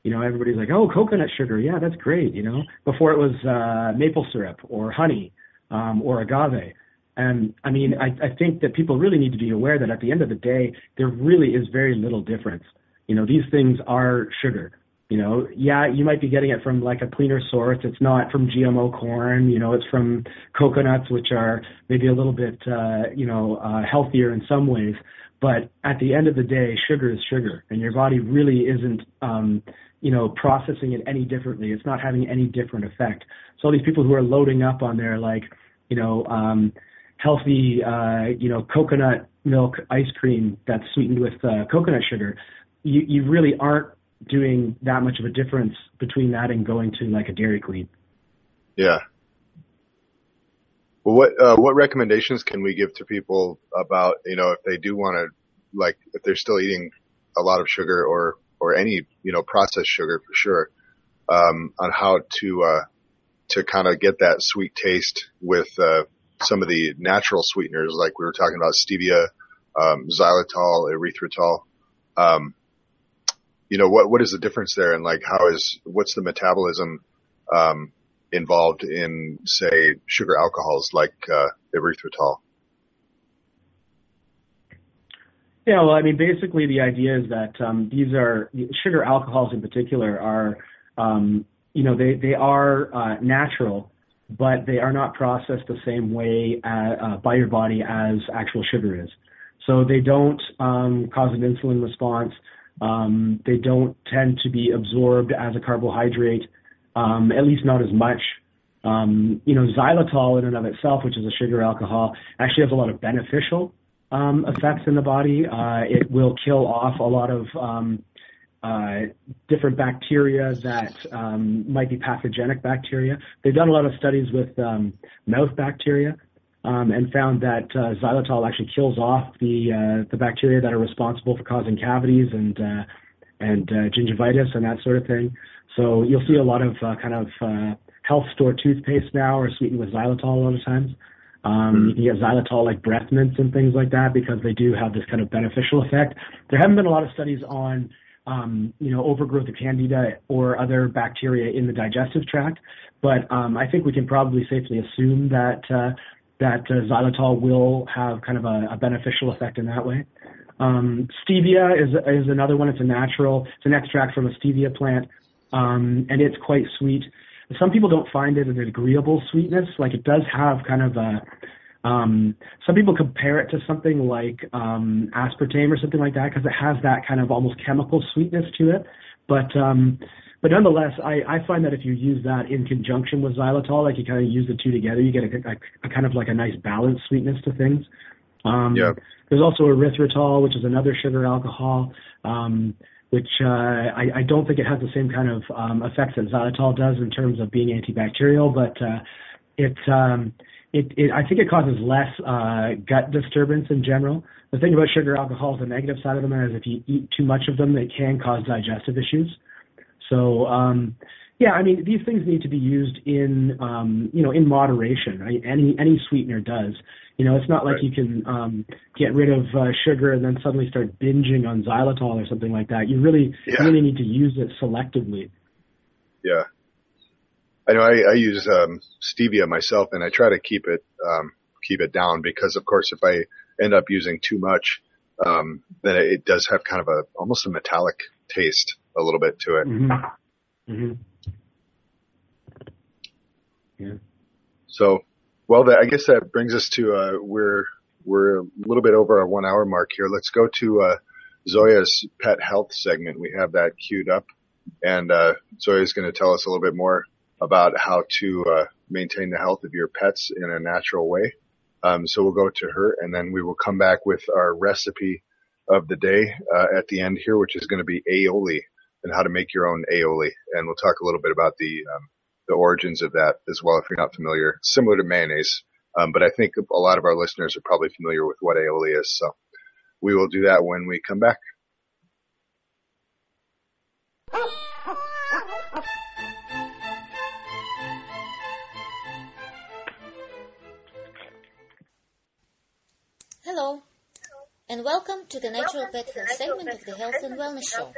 You know, everybody's like, "Oh, coconut sugar, yeah, that's great." You know, before it was uh, maple syrup or honey um, or agave. And I mean, I, I think that people really need to be aware that at the end of the day, there really is very little difference. You know, these things are sugar. You know, yeah, you might be getting it from like a cleaner source. It's not from GMO corn. You know, it's from coconuts, which are maybe a little bit, uh, you know, uh, healthier in some ways. But at the end of the day, sugar is sugar, and your body really isn't, um, you know, processing it any differently. It's not having any different effect. So all these people who are loading up on their like, you know, um, healthy, uh, you know, coconut milk ice cream that's sweetened with uh, coconut sugar, you, you really aren't doing that much of a difference between that and going to like a Dairy Queen. Yeah. Well, what uh, what recommendations can we give to people about you know if they do want to like if they're still eating a lot of sugar or or any you know processed sugar for sure um, on how to uh, to kind of get that sweet taste with uh, some of the natural sweeteners like we were talking about stevia, um, xylitol, erythritol. Um, you know what what is the difference there and like how is what's the metabolism um, involved in, say, sugar alcohols like uh, erythritol. Yeah, well, I mean, basically the idea is that um, these are sugar alcohols in particular are, um, you know, they they are uh, natural, but they are not processed the same way uh, uh, by your body as actual sugar is. So they don't um, cause an insulin response. Um, they don't tend to be absorbed as a carbohydrate, um, at least not as much. Um, you know, xylitol in and of itself, which is a sugar alcohol, actually has a lot of beneficial um, effects in the body. Uh, it will kill off a lot of um, uh, different bacteria that um, might be pathogenic bacteria. They've done a lot of studies with um, mouth bacteria um, and found that uh, xylitol actually kills off the uh, the bacteria that are responsible for causing cavities and uh, and uh, gingivitis and that sort of thing. So you'll see a lot of uh, kind of uh, health store toothpaste now are sweetened with xylitol a lot of times. Um, you can get xylitol like breath mints and things like that because they do have this kind of beneficial effect. There haven't been a lot of studies on, um, you know, overgrowth of candida or other bacteria in the digestive tract, but um, I think we can probably safely assume that uh, that uh, xylitol will have kind of a, beneficial effect in that way. Um, stevia is is another one. It's a natural. It's an extract from a stevia plant, um, and it's quite sweet some people don't find it an agreeable sweetness. Like it does have kind of a, um, some people compare it to something like um, aspartame or something like that because it has that kind of almost chemical sweetness to it. But um, but nonetheless, I, I find that if you use that in conjunction with xylitol, like you kind of use the two together, you get a, a, a kind of like a nice balanced sweetness to things. Um, Yeah. There's also erythritol, which is another sugar alcohol. Um, which uh, I, I don't think it has the same kind of um, effects that xylitol does in terms of being antibacterial, but uh, it, um, it, it I think it causes less uh, gut disturbance in general. The thing about sugar alcohols, the negative side of them is if you eat too much of them, it can cause digestive issues. So um, yeah, I mean these things need to be used in um, you know in moderation. Right? Any any sweetener does. You know, it's not like Right. you can um, get rid of uh, sugar and then suddenly start binging on xylitol or something like that. You really Yeah. you really need to use it selectively. Yeah. I know I, I use um, stevia myself, and I try to keep it um, keep it down because, of course, if I end up using too much, um, then it does have kind of a almost a metallic taste a little bit to it. Mm-hmm. Mm-hmm. Yeah. So, well, that, I guess that brings us to uh, we're we're a little bit over our one hour mark here. Let's go to uh, Zoya's pet health segment. We have that queued up, and uh, Zoya's going to tell us a little bit more about how to uh, maintain the health of your pets in a natural way. Um, so we'll go to her, and then we will come back with our recipe of the day uh, at the end here, which is going to be aioli and how to make your own aioli, and we'll talk a little bit about the um, the origins of that as well if you're not familiar. Similar to mayonnaise, um, but I think a lot of our listeners are probably familiar with what aioli is. So we will do that when we come back. Hello, and welcome to the Natural Pet Health segment of the Health and Wellness Show.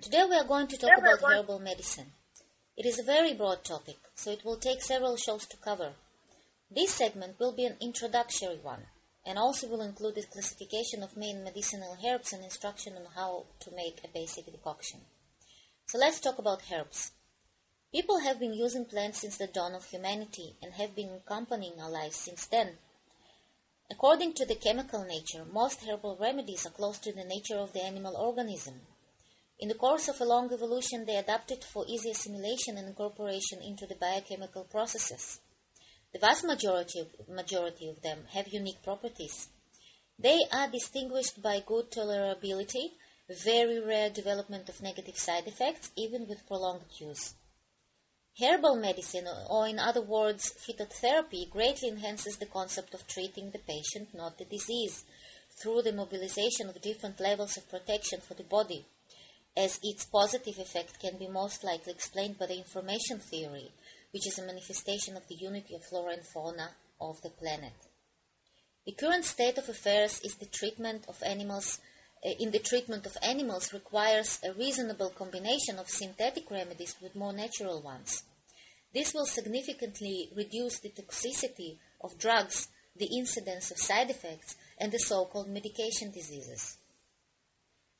Today we are going to talk about herbal medicine. It is a very broad topic, so it will take several shows to cover. This segment will be an introductory one, and also will include the classification of main medicinal herbs and instruction on how to make a basic decoction. So let's talk about herbs. People have been using plants since the dawn of humanity and have been accompanying our lives since then. According to the chemical nature, most herbal remedies are close to the nature of the animal organism. In the course of a long evolution, they adapted for easy assimilation and incorporation into the biochemical processes. The vast majority of, majority of them have unique properties. They are distinguished by good tolerability, very rare development of negative side effects, even with prolonged use. Herbal medicine, or in other words, phytotherapy, greatly enhances the concept of treating the patient, not the disease, through the mobilization of different levels of protection for the body, as its positive effect can be most likely explained by the information theory, which is a manifestation of the unity of flora and fauna of the planet. The current state of affairs is the treatment of animals uh, in the treatment of animals requires a reasonable combination of synthetic remedies with more natural ones. This will significantly reduce the toxicity of drugs, the incidence of side effects, and the so-called medication diseases.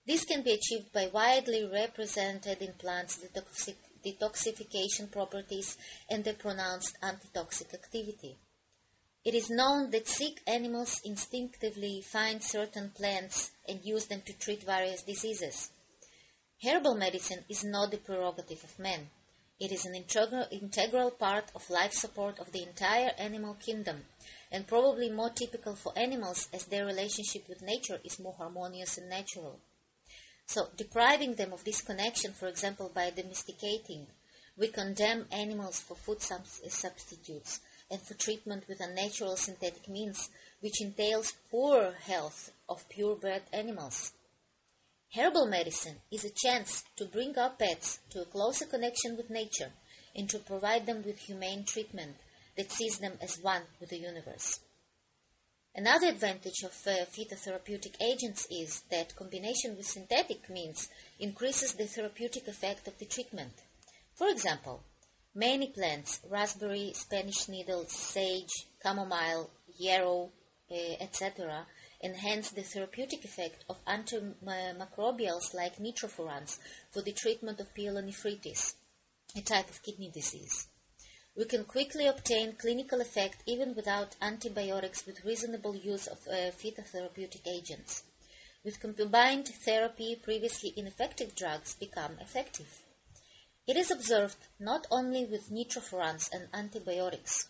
This can be achieved by widely represented in plants detoxic- detoxification properties and their pronounced antitoxic activity. It is known that sick animals instinctively find certain plants and use them to treat various diseases. Herbal medicine is not the prerogative of man. It is an integral, integral part of life support of the entire animal kingdom, and probably more typical for animals as their relationship with nature is more harmonious and natural. So, depriving them of this connection, for example, by domesticating, we condemn animals for food substitutes and for treatment with unnatural synthetic means, which entails poor health of purebred animals. Herbal medicine is a chance to bring our pets to a closer connection with nature and to provide them with humane treatment that sees them as one with the universe. Another advantage of uh, phytotherapeutic agents is that combination with synthetic means increases the therapeutic effect of the treatment. For example, many plants, raspberry, Spanish needle, sage, chamomile, yarrow, uh, etc., enhance the therapeutic effect of antimicrobials like nitrofurans for the treatment of pyelonephritis, a type of kidney disease. We can quickly obtain clinical effect even without antibiotics with reasonable use of uh, phytotherapeutic agents. With combined therapy, previously ineffective drugs become effective. It is observed not only with nitrofurans and antibiotics.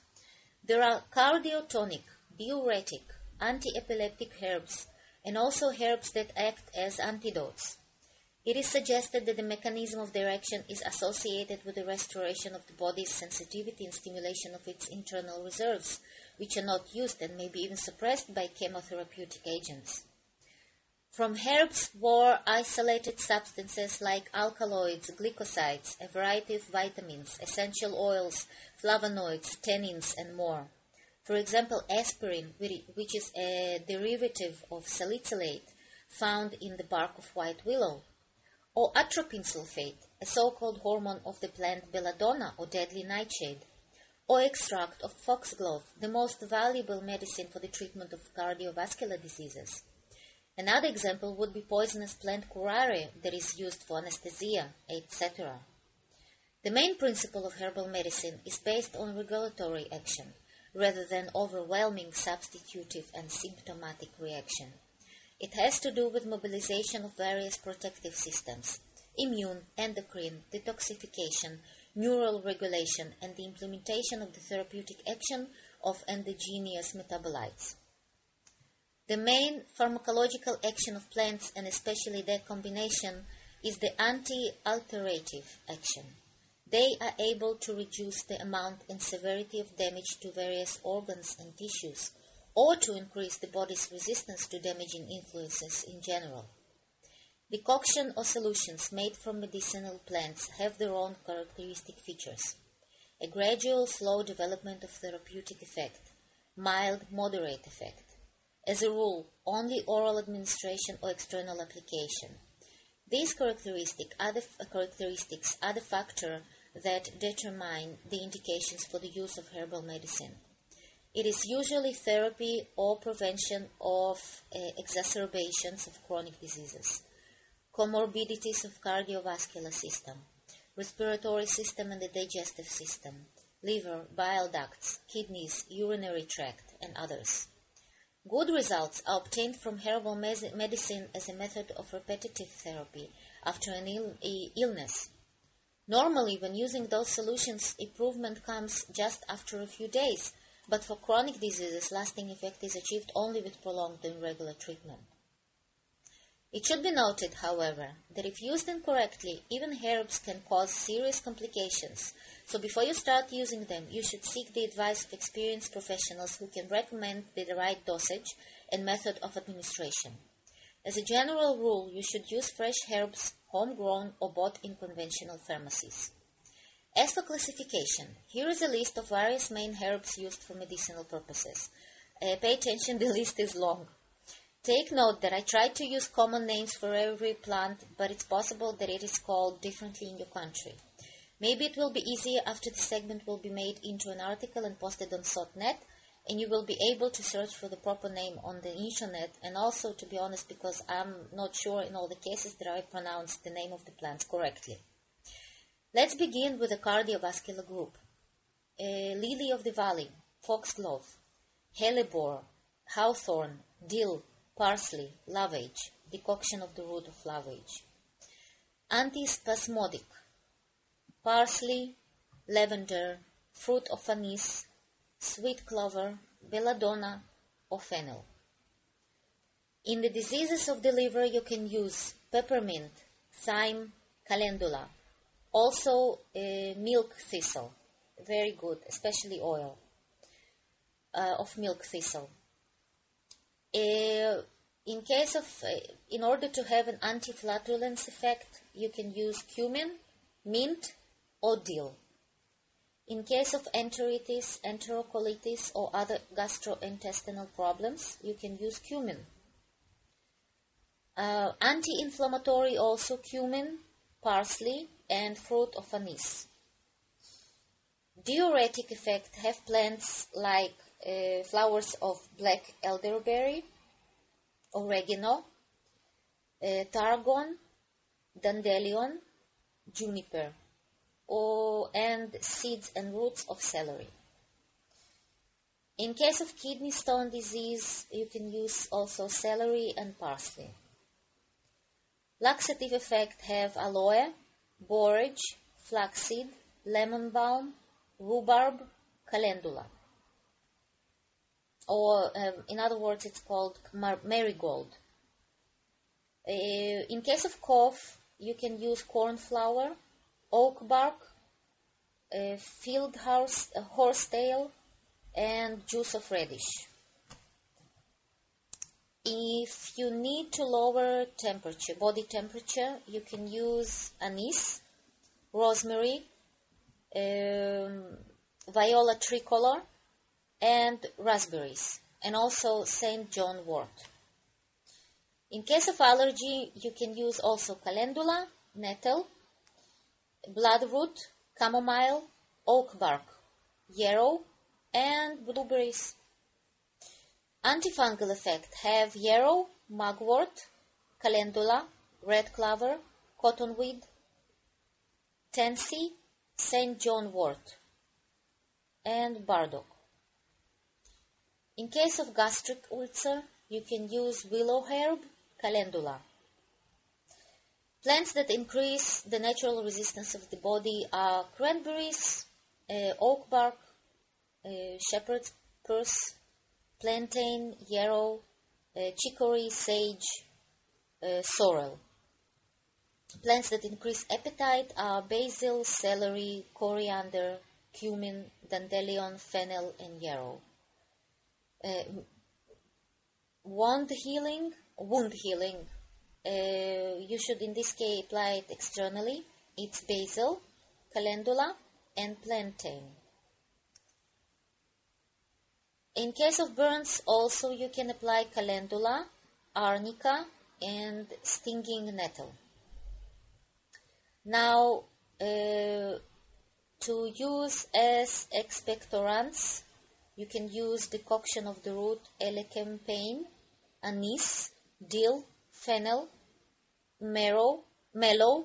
There are cardiotonic, diuretic, anti-epileptic herbs, and also herbs that act as antidotes. It is suggested that the mechanism of direction is associated with the restoration of the body's sensitivity and stimulation of its internal reserves, which are not used and may be even suppressed by chemotherapeutic agents. From herbs were isolated substances like alkaloids, glycosides, a variety of vitamins, essential oils, flavonoids, tannins, and more. For example, aspirin, which is a derivative of salicylate found in the bark of white willow, or atropine sulfate, a so-called hormone of the plant belladonna or deadly nightshade, or extract of foxglove, the most valuable medicine for the treatment of cardiovascular diseases. Another example would be poisonous plant curare that is used for anesthesia, etc. The main principle of herbal medicine is based on regulatory action rather than overwhelming substitutive and symptomatic reaction. It has to do with mobilization of various protective systems, immune, endocrine, detoxification, neural regulation, and the implementation of the therapeutic action of endogenous metabolites. The main pharmacological action of plants, and especially their combination, is the anti-alterative action. They are able to reduce the amount and severity of damage to various organs and tissues, or to increase the body's resistance to damaging influences in general. Decoction or solutions made from medicinal plants have their own characteristic features. A gradual, slow development of therapeutic effect, mild, moderate effect. As a rule, only oral administration or external application. These characteristic are the, uh, characteristics are the factor that determine the indications for the use of herbal medicine. It is usually therapy or prevention of uh, exacerbations of chronic diseases, comorbidities of cardiovascular system, respiratory system and the digestive system, liver, bile ducts, kidneys, urinary tract, and others. Good results are obtained from herbal medicine as a method of repetitive therapy after an Ill- illness Normally, when using those solutions, improvement comes just after a few days, but for chronic diseases, lasting effect is achieved only with prolonged and regular treatment. It should be noted, however, that if used incorrectly, even herbs can cause serious complications. So before you start using them, you should seek the advice of experienced professionals who can recommend the right dosage and method of administration. As a general rule, you should use fresh herbs homegrown or bought in conventional pharmacies. As for classification, here is a list of various main herbs used for medicinal purposes. Uh, pay attention, the list is long. Take note that I tried to use common names for every plant, but it's possible that it is called differently in your country. Maybe it will be easier after the segment will be made into an article and posted on SOTT.net, and you will be able to search for the proper name on the internet and also to be honest because I'm not sure in all the cases that I pronounced the name of the plants correctly. Let's begin with the cardiovascular group. Uh, lily of the valley, foxglove, hellebore, hawthorn, dill, parsley, lovage, decoction of the root of lovage. Antispasmodic, parsley, lavender, fruit of anise, sweet clover, belladonna, or fennel. In the diseases of the liver, you can use peppermint, thyme, calendula, also uh, milk thistle, very good, especially oil uh, of milk thistle. Uh, in case of, uh, in order to have an anti-flatulence effect, you can use cumin, mint, or dill. In case of enteritis, enterocolitis, or other gastrointestinal problems, you can use cumin. Uh, anti-inflammatory also cumin, parsley, and fruit of anise. Diuretic effect have plants like uh, flowers of black elderberry, oregano, uh, tarragon, dandelion, juniper or, and seeds and roots of celery. In case of kidney stone disease, you can use also celery and parsley. Laxative effect have aloe, borage, flaxseed, lemon balm, rhubarb, calendula. Or, um, in other words, it's called marigold. Uh, in case of cough, you can use cornflower, oak bark, a field horse, a horsetail, and juice of radish. If you need to lower temperature, body temperature, you can use anise, rosemary, um, viola tricolor, and raspberries, and also St. John wort. In case of allergy, you can use also calendula, nettle, bloodroot, chamomile, oak bark, yarrow, and blueberries. Antifungal effect have yarrow, mugwort, calendula, red clover, cottonweed, tansy, St. John wort, and burdock. In case of gastric ulcer, you can use willow herb, calendula. Plants that increase the natural resistance of the body are cranberries, uh, oak bark, uh, shepherd's purse, plantain, yarrow, uh, chicory, sage, uh, sorrel. Plants that increase appetite are basil, celery, coriander, cumin, dandelion, fennel, and yarrow. Uh, wound healing, wound healing. Uh, you should in this case apply it externally. It's basil, calendula, and plantain. In case of burns, also you can apply calendula, arnica, and stinging nettle. Now, uh, to use as expectorants, you can use decoction of the root elecampane, anise, dill, fennel, marrow, mallow,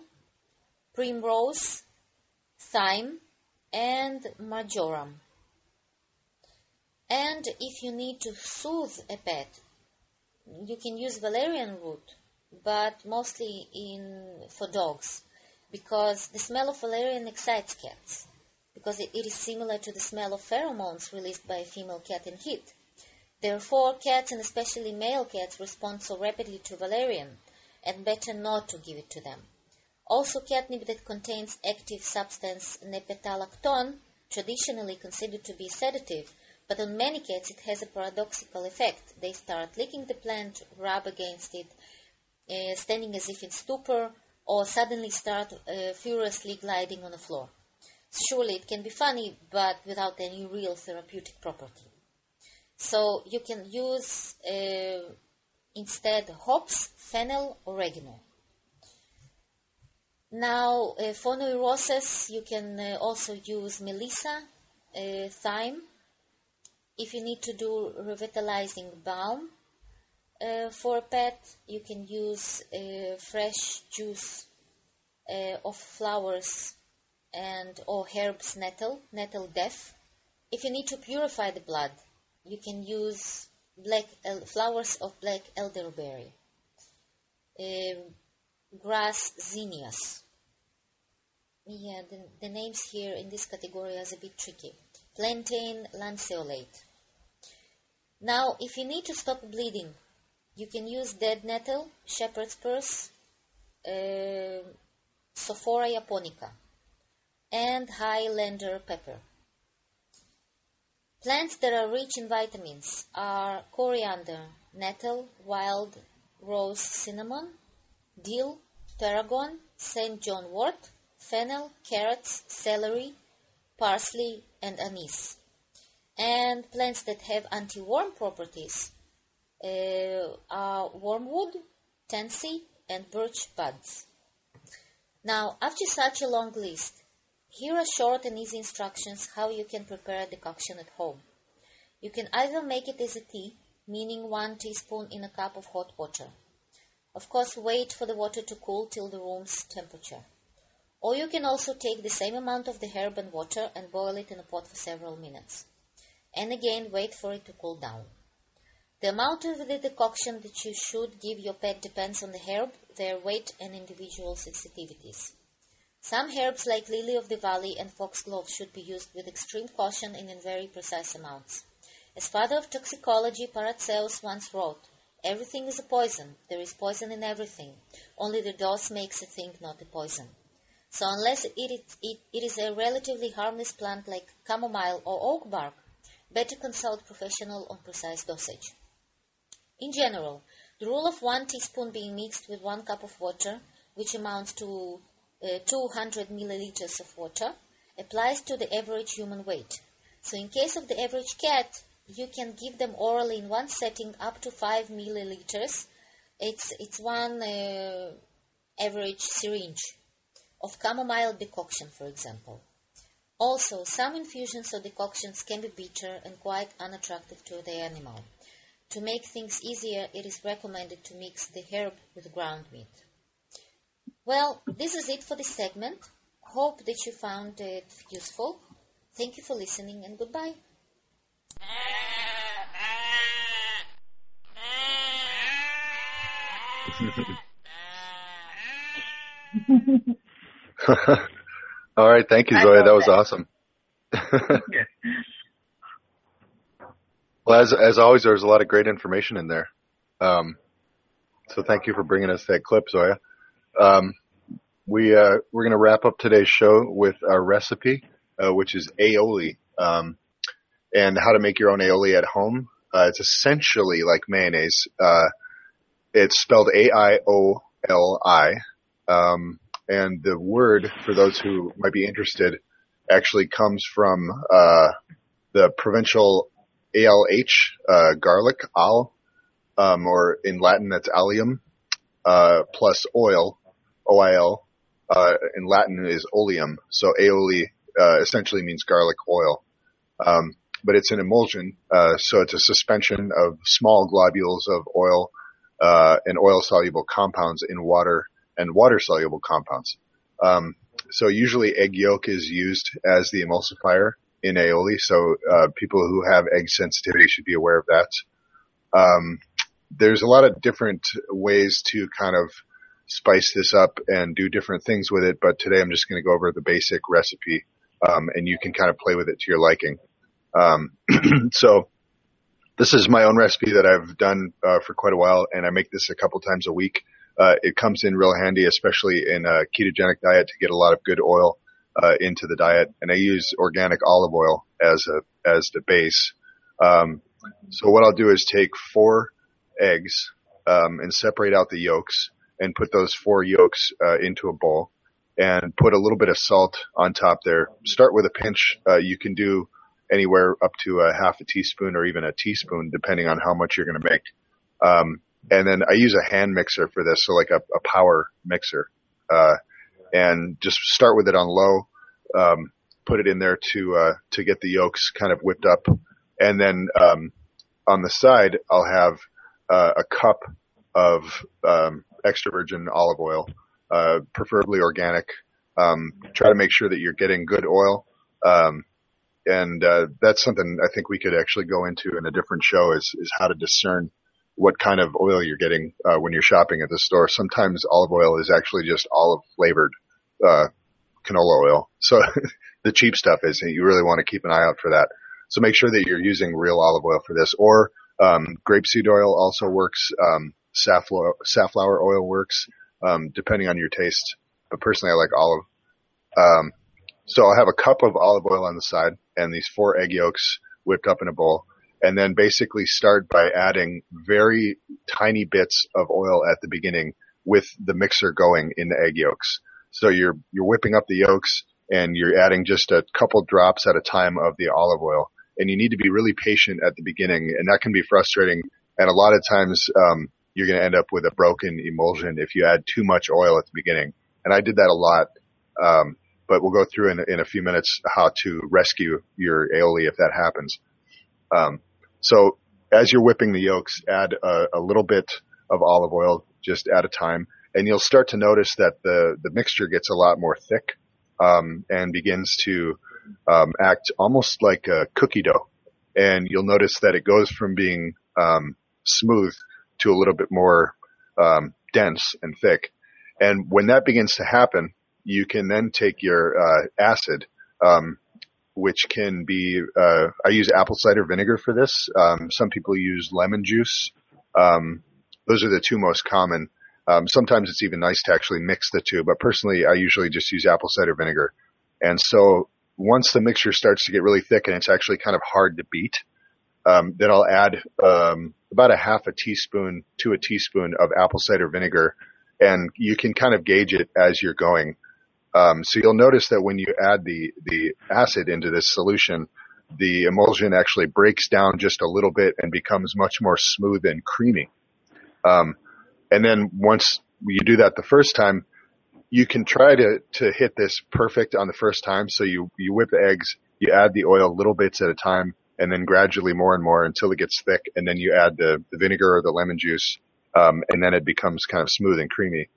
primrose, thyme, and marjoram. And if you need to soothe a pet, you can use valerian root, but mostly in for dogs because the smell of valerian excites cats, because it, it is similar to the smell of pheromones released by a female cat in heat. Therefore, cats and especially male cats respond so rapidly to valerian, and better not to give it to them. Also, catnip that contains active substance nepetalactone, traditionally considered to be sedative, but on many cats it has a paradoxical effect. They start licking the plant, rub against it, uh, standing as if in stupor, or suddenly start uh, furiously gliding on the floor. Surely it can be funny, but without any real therapeutic property. So you can use uh, instead hops, fennel, oregano. Now, uh, for neurosis, you can uh, also use melissa, uh, thyme. If you need to do revitalizing balm, uh, for a pet, you can use uh, fresh juice uh, of flowers and or herbs nettle, nettle death. If you need to purify the blood, you can use black flowers of black elderberry, uh, grass zinnias. Yeah, the, the names here in this category are a bit tricky. Plantain lanceolate. Now, if you need to stop bleeding, you can use dead nettle, shepherd's purse, uh, Sophora japonica, and Highlander pepper. Plants that are rich in vitamins are coriander, nettle, wild rose cinnamon, dill, tarragon, St. John wort, fennel, carrots, celery, parsley, and anise. And plants that have anti-worm properties uh, are wormwood, tansy, and birch buds. Now, after such a long list, here are short and easy instructions how you can prepare a decoction at home. You can either make it as a tea, meaning one teaspoon in a cup of hot water. Of course, wait for the water to cool till the room's temperature. Or you can also take the same amount of the herb and water and boil it in a pot for several minutes. And again, wait for it to cool down. The amount of the decoction that you should give your pet depends on the herb, their weight, and individual sensitivities. Some herbs like lily of the valley and foxglove should be used with extreme caution and in very precise amounts. As father of toxicology, Paracelsus once wrote, Everything is a poison. There is poison in everything. Only the dose makes a thing not a poison. So unless it is, it, it is a relatively harmless plant like chamomile or oak bark, better consult professional on precise dosage. In general, the rule of one teaspoon being mixed with one cup of water, which amounts to uh, 200 milliliters of water, applies to the average human weight. So, in case of the average cat, you can give them orally in one setting up to 5 milliliters. It's, it's one uh, average syringe of chamomile decoction, for example. Also, some infusions or decoctions can be bitter and quite unattractive to the animal. To make things easier, it is recommended to mix the herb with ground meat. Well, this is it for this segment. Hope that you found it useful. Thank you for listening and goodbye. All right, thank you, Zoya. That was awesome. well, as as always, there's a lot of great information in there. Um, so thank you for bringing us that clip, Zoya. Um, we uh, we're going to wrap up today's show with our recipe, uh, which is aioli, um, and how to make your own aioli at home. Uh, it's essentially like mayonnaise. Uh, it's spelled A I O L I, um, and the word for those who might be interested actually comes from uh, the Provençal ALH uh, garlic al, um, or in Latin that's allium, plus oil, OIL, uh, in Latin is oleum. So aioli uh, essentially means garlic oil. Um, but it's an emulsion, uh, so it's a suspension of small globules of oil uh, and oil-soluble compounds in water and water-soluble compounds. Um, so usually egg yolk is used as the emulsifier in aioli. So uh, people who have egg sensitivity should be aware of that. Um, there's a lot of different ways to kind of spice this up and do different things with it. But today I'm just going to go over the basic recipe, um, and you can kind of play with it to your liking. Um, so this is my own recipe that I've done uh, for quite a while, and I make this a couple times a week. Uh, it comes in real handy, especially in a ketogenic diet, to get a lot of good oil uh, into the diet. And I use organic olive oil as a as the base. Um, so what I'll do is take four eggs um, and separate out the yolks and put those four yolks uh, into a bowl and put a little bit of salt on top there. Start with a pinch. Uh, you can do anywhere up to a half a teaspoon or even a teaspoon, depending on how much you're going to make. Um, and then I use a hand mixer for this, so like a, a power mixer, uh, and just start with it on low. Um, put it in there to uh, to get the yolks kind of whipped up, and then um, on the side I'll have uh, a cup of um, extra virgin olive oil, uh, preferably organic. Um, try to make sure that you're getting good oil. Um, and, uh, that's something I think we could actually go into in a different show is, is how to discern what kind of oil you're getting, uh, when you're shopping at the store. Sometimes olive oil is actually just olive flavored, uh, canola oil. So the cheap stuff is you really want to keep an eye out for that. So make sure that you're using real olive oil for this or, um, grapeseed oil also works. Um, safflower, safflower oil works, um, depending on your taste. But personally, I like olive. Um, so I'll have a cup of olive oil on the side and these four egg yolks whipped up in a bowl. And then basically start by adding very tiny bits of oil at the beginning with the mixer going in the egg yolks. So you're, you're whipping up the yolks and you're adding just a couple drops at a time of the olive oil. And you need to be really patient at the beginning and that can be frustrating. And a lot of times, um, you're going to end up with a broken emulsion if you add too much oil at the beginning. And I did that a lot. Um, but we'll go through in, in a few minutes how to rescue your aioli if that happens. Um, so as you're whipping the yolks, add a, a, little bit of olive oil just at a time, and you'll start to notice that the the mixture gets a lot more thick um, and begins to um, act almost like a cookie dough. And you'll notice that it goes from being um, smooth to a little bit more um, dense and thick. And when that begins to happen, you can then take your uh, acid, um, which can be uh, I use apple cider vinegar for this. Um, some people use lemon juice. Um, those are the two most common. Um, sometimes it's even nice to actually mix the two, but personally, I usually just use apple cider vinegar. And so once the mixture starts to get really thick and it's actually kind of hard to beat, um, then I'll add um, about a half a teaspoon to a teaspoon of apple cider vinegar, and you can kind of gauge it as you're going. Um, so you'll notice that when you add the the acid into this solution, the emulsion actually breaks down just a little bit and becomes much more smooth and creamy. Um, and then once you do that the first time, you can try to to hit this perfect on the first time. So you you whip the eggs, you add the oil little bits at a time, and then gradually more and more until it gets thick, and then you add the, the vinegar or the lemon juice, um, and then it becomes kind of smooth and creamy.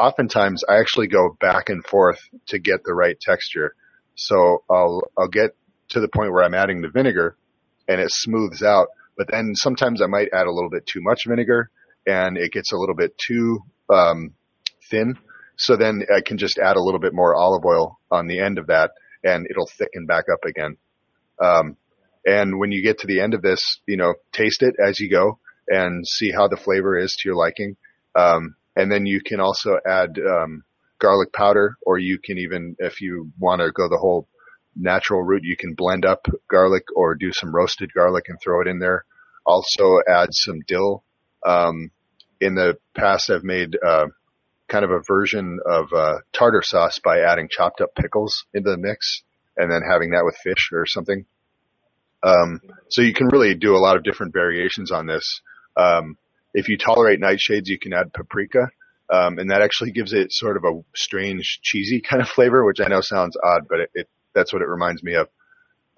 Oftentimes, I actually go back and forth to get the right texture. So I'll I'll get to the point where I'm adding the vinegar, and it smooths out. But then sometimes I might add a little bit too much vinegar, and it gets a little bit too um, thin. So then I can just add a little bit more olive oil on the end of that, and it'll thicken back up again. Um, and when you get to the end of this, you know, taste it as you go and see how the flavor is to your liking. Um, and then you can also add um, garlic powder, or you can even, if you want to go the whole natural route, you can blend up garlic or do some roasted garlic and throw it in there. Also add some dill. Um, in the past, I've made uh, kind of a version of uh, tartar sauce by adding chopped up pickles into the mix and then having that with fish or something. Um, so you can really do a lot of different variations on this. Um, if you tolerate nightshades, you can add paprika, um, and that actually gives it sort of a strange cheesy kind of flavor, which I know sounds odd, but it, it that's what it reminds me of.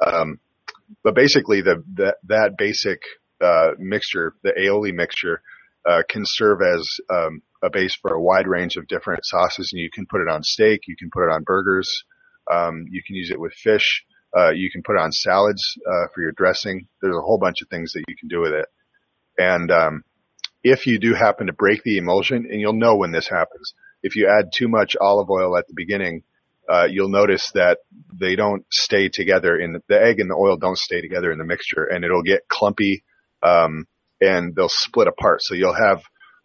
Um, but basically, the, that that basic uh, mixture, the aioli mixture, uh, can serve as um, a base for a wide range of different sauces, and you can put it on steak, you can put it on burgers, um, you can use it with fish. Uh, you can put it on salads uh, for your dressing. There's a whole bunch of things that you can do with it. And um, if you do happen to break the emulsion, and you'll know when this happens, if you add too much olive oil at the beginning, uh, you'll notice that they don't stay together in the, the, egg and the oil don't stay together in the mixture, and it'll get clumpy, um, and they'll split apart. So you'll have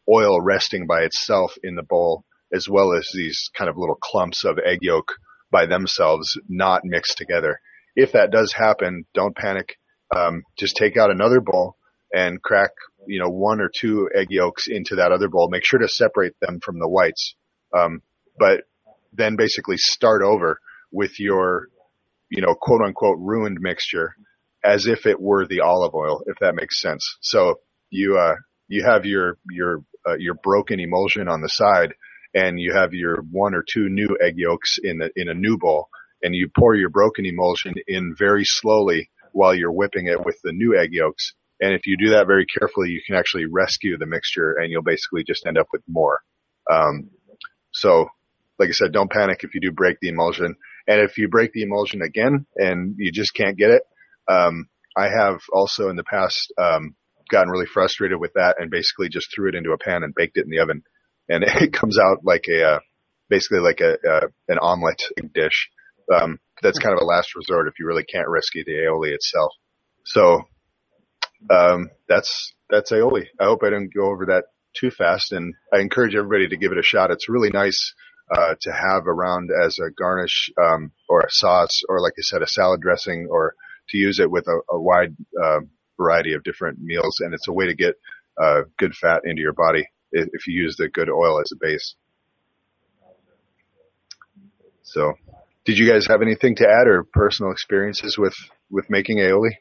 oil resting by itself in the bowl, as well as these kind of little clumps of egg yolk by themselves, not mixed together if that does happen, don't panic. Um, just take out another bowl and crack, you know, one or two egg yolks into that other bowl. Make sure to separate them from the whites. Um, but then basically start over with your, you know, quote unquote ruined mixture as if it were the olive oil, if that makes sense. So you, uh, you have your, your, uh, your broken emulsion on the side and you have your one or two new egg yolks in the, in a new bowl and you pour your broken emulsion in very slowly while you're whipping it with the new egg yolks. And if you do that very carefully, you can actually rescue the mixture and you'll basically just end up with more. Um, so like I said, don't panic if you do break the emulsion. And if you break the emulsion again and you just can't get it, um, I have also in the past, um, gotten really frustrated with that and basically just threw it into a pan and baked it in the oven. And it comes out like a, uh, basically like a, uh, an omelet dish um, that's kind of a last resort if you really can't rescue the aioli itself. So um, that's that's aioli. I hope I didn't go over that too fast, and I encourage everybody to give it a shot. It's really nice uh, to have around as a garnish um, or a sauce, or like I said, a salad dressing, or to use it with a, a wide uh, variety of different meals. And it's a way to get uh, good fat into your body if you use the good oil as a base. So did you guys have anything to add or personal experiences with with making aioli?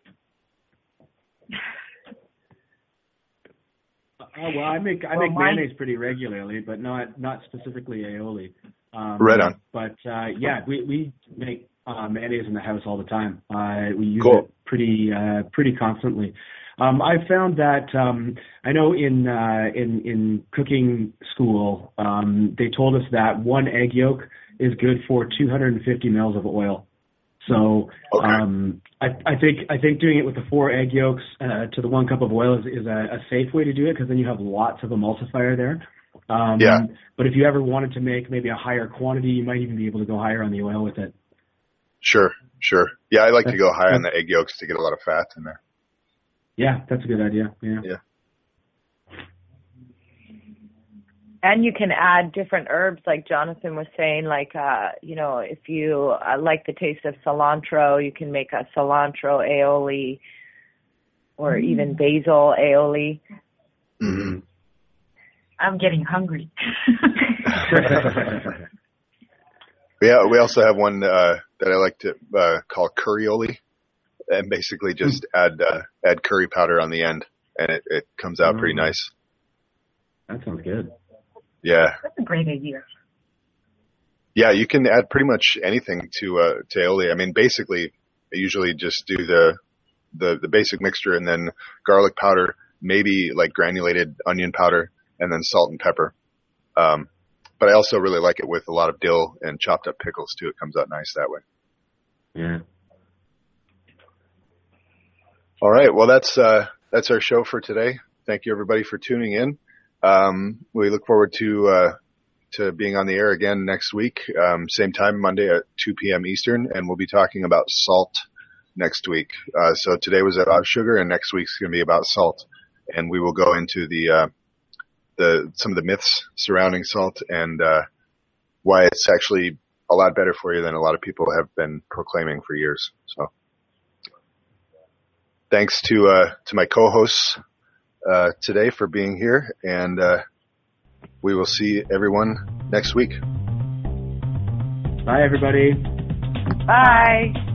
Uh, well, I make I make well, mayonnaise pretty regularly, but not not specifically aioli. Um, right on. But uh, yeah, we we make uh, mayonnaise in the house all the time. Uh, we use cool. it pretty uh, pretty constantly. Um, I found that um, I know in uh, in in cooking school um, they told us that one egg yolk is good for 250 mils of oil. So okay. um, I, I think I think doing it with the four egg yolks uh, to the one cup of oil is, is a, a safe way to do it because then you have lots of emulsifier there. Um, yeah. But if you ever wanted to make maybe a higher quantity, you might even be able to go higher on the oil with it. Sure, sure. Yeah, I like that's, to go high on the egg yolks to get a lot of fat in there. Yeah, that's a good idea. Yeah. Yeah. And you can add different herbs like jonathan was saying like uh you know if you uh, like the taste of cilantro you can make a cilantro aioli or mm. even basil aioli mm-hmm. i'm getting hungry yeah we also have one uh that i like to uh call curryoli and basically just mm. add uh add curry powder on the end and it, it comes out mm. pretty nice that sounds good yeah. That's a great idea. Yeah, you can add pretty much anything to uh, to aioli. I mean, basically, I usually just do the the the basic mixture and then garlic powder, maybe like granulated onion powder, and then salt and pepper. Um, but I also really like it with a lot of dill and chopped up pickles too. It comes out nice that way. Yeah. All right. Well, that's uh, that's our show for today. Thank you everybody for tuning in. Um, we look forward to uh, to being on the air again next week, um, same time Monday at 2 p.m. Eastern, and we'll be talking about salt next week. Uh, so today was about sugar, and next week's going to be about salt, and we will go into the uh, the some of the myths surrounding salt and uh, why it's actually a lot better for you than a lot of people have been proclaiming for years. So, thanks to uh, to my co-hosts uh, today for being here, and uh, we will see everyone next week. Bye, everybody. Bye.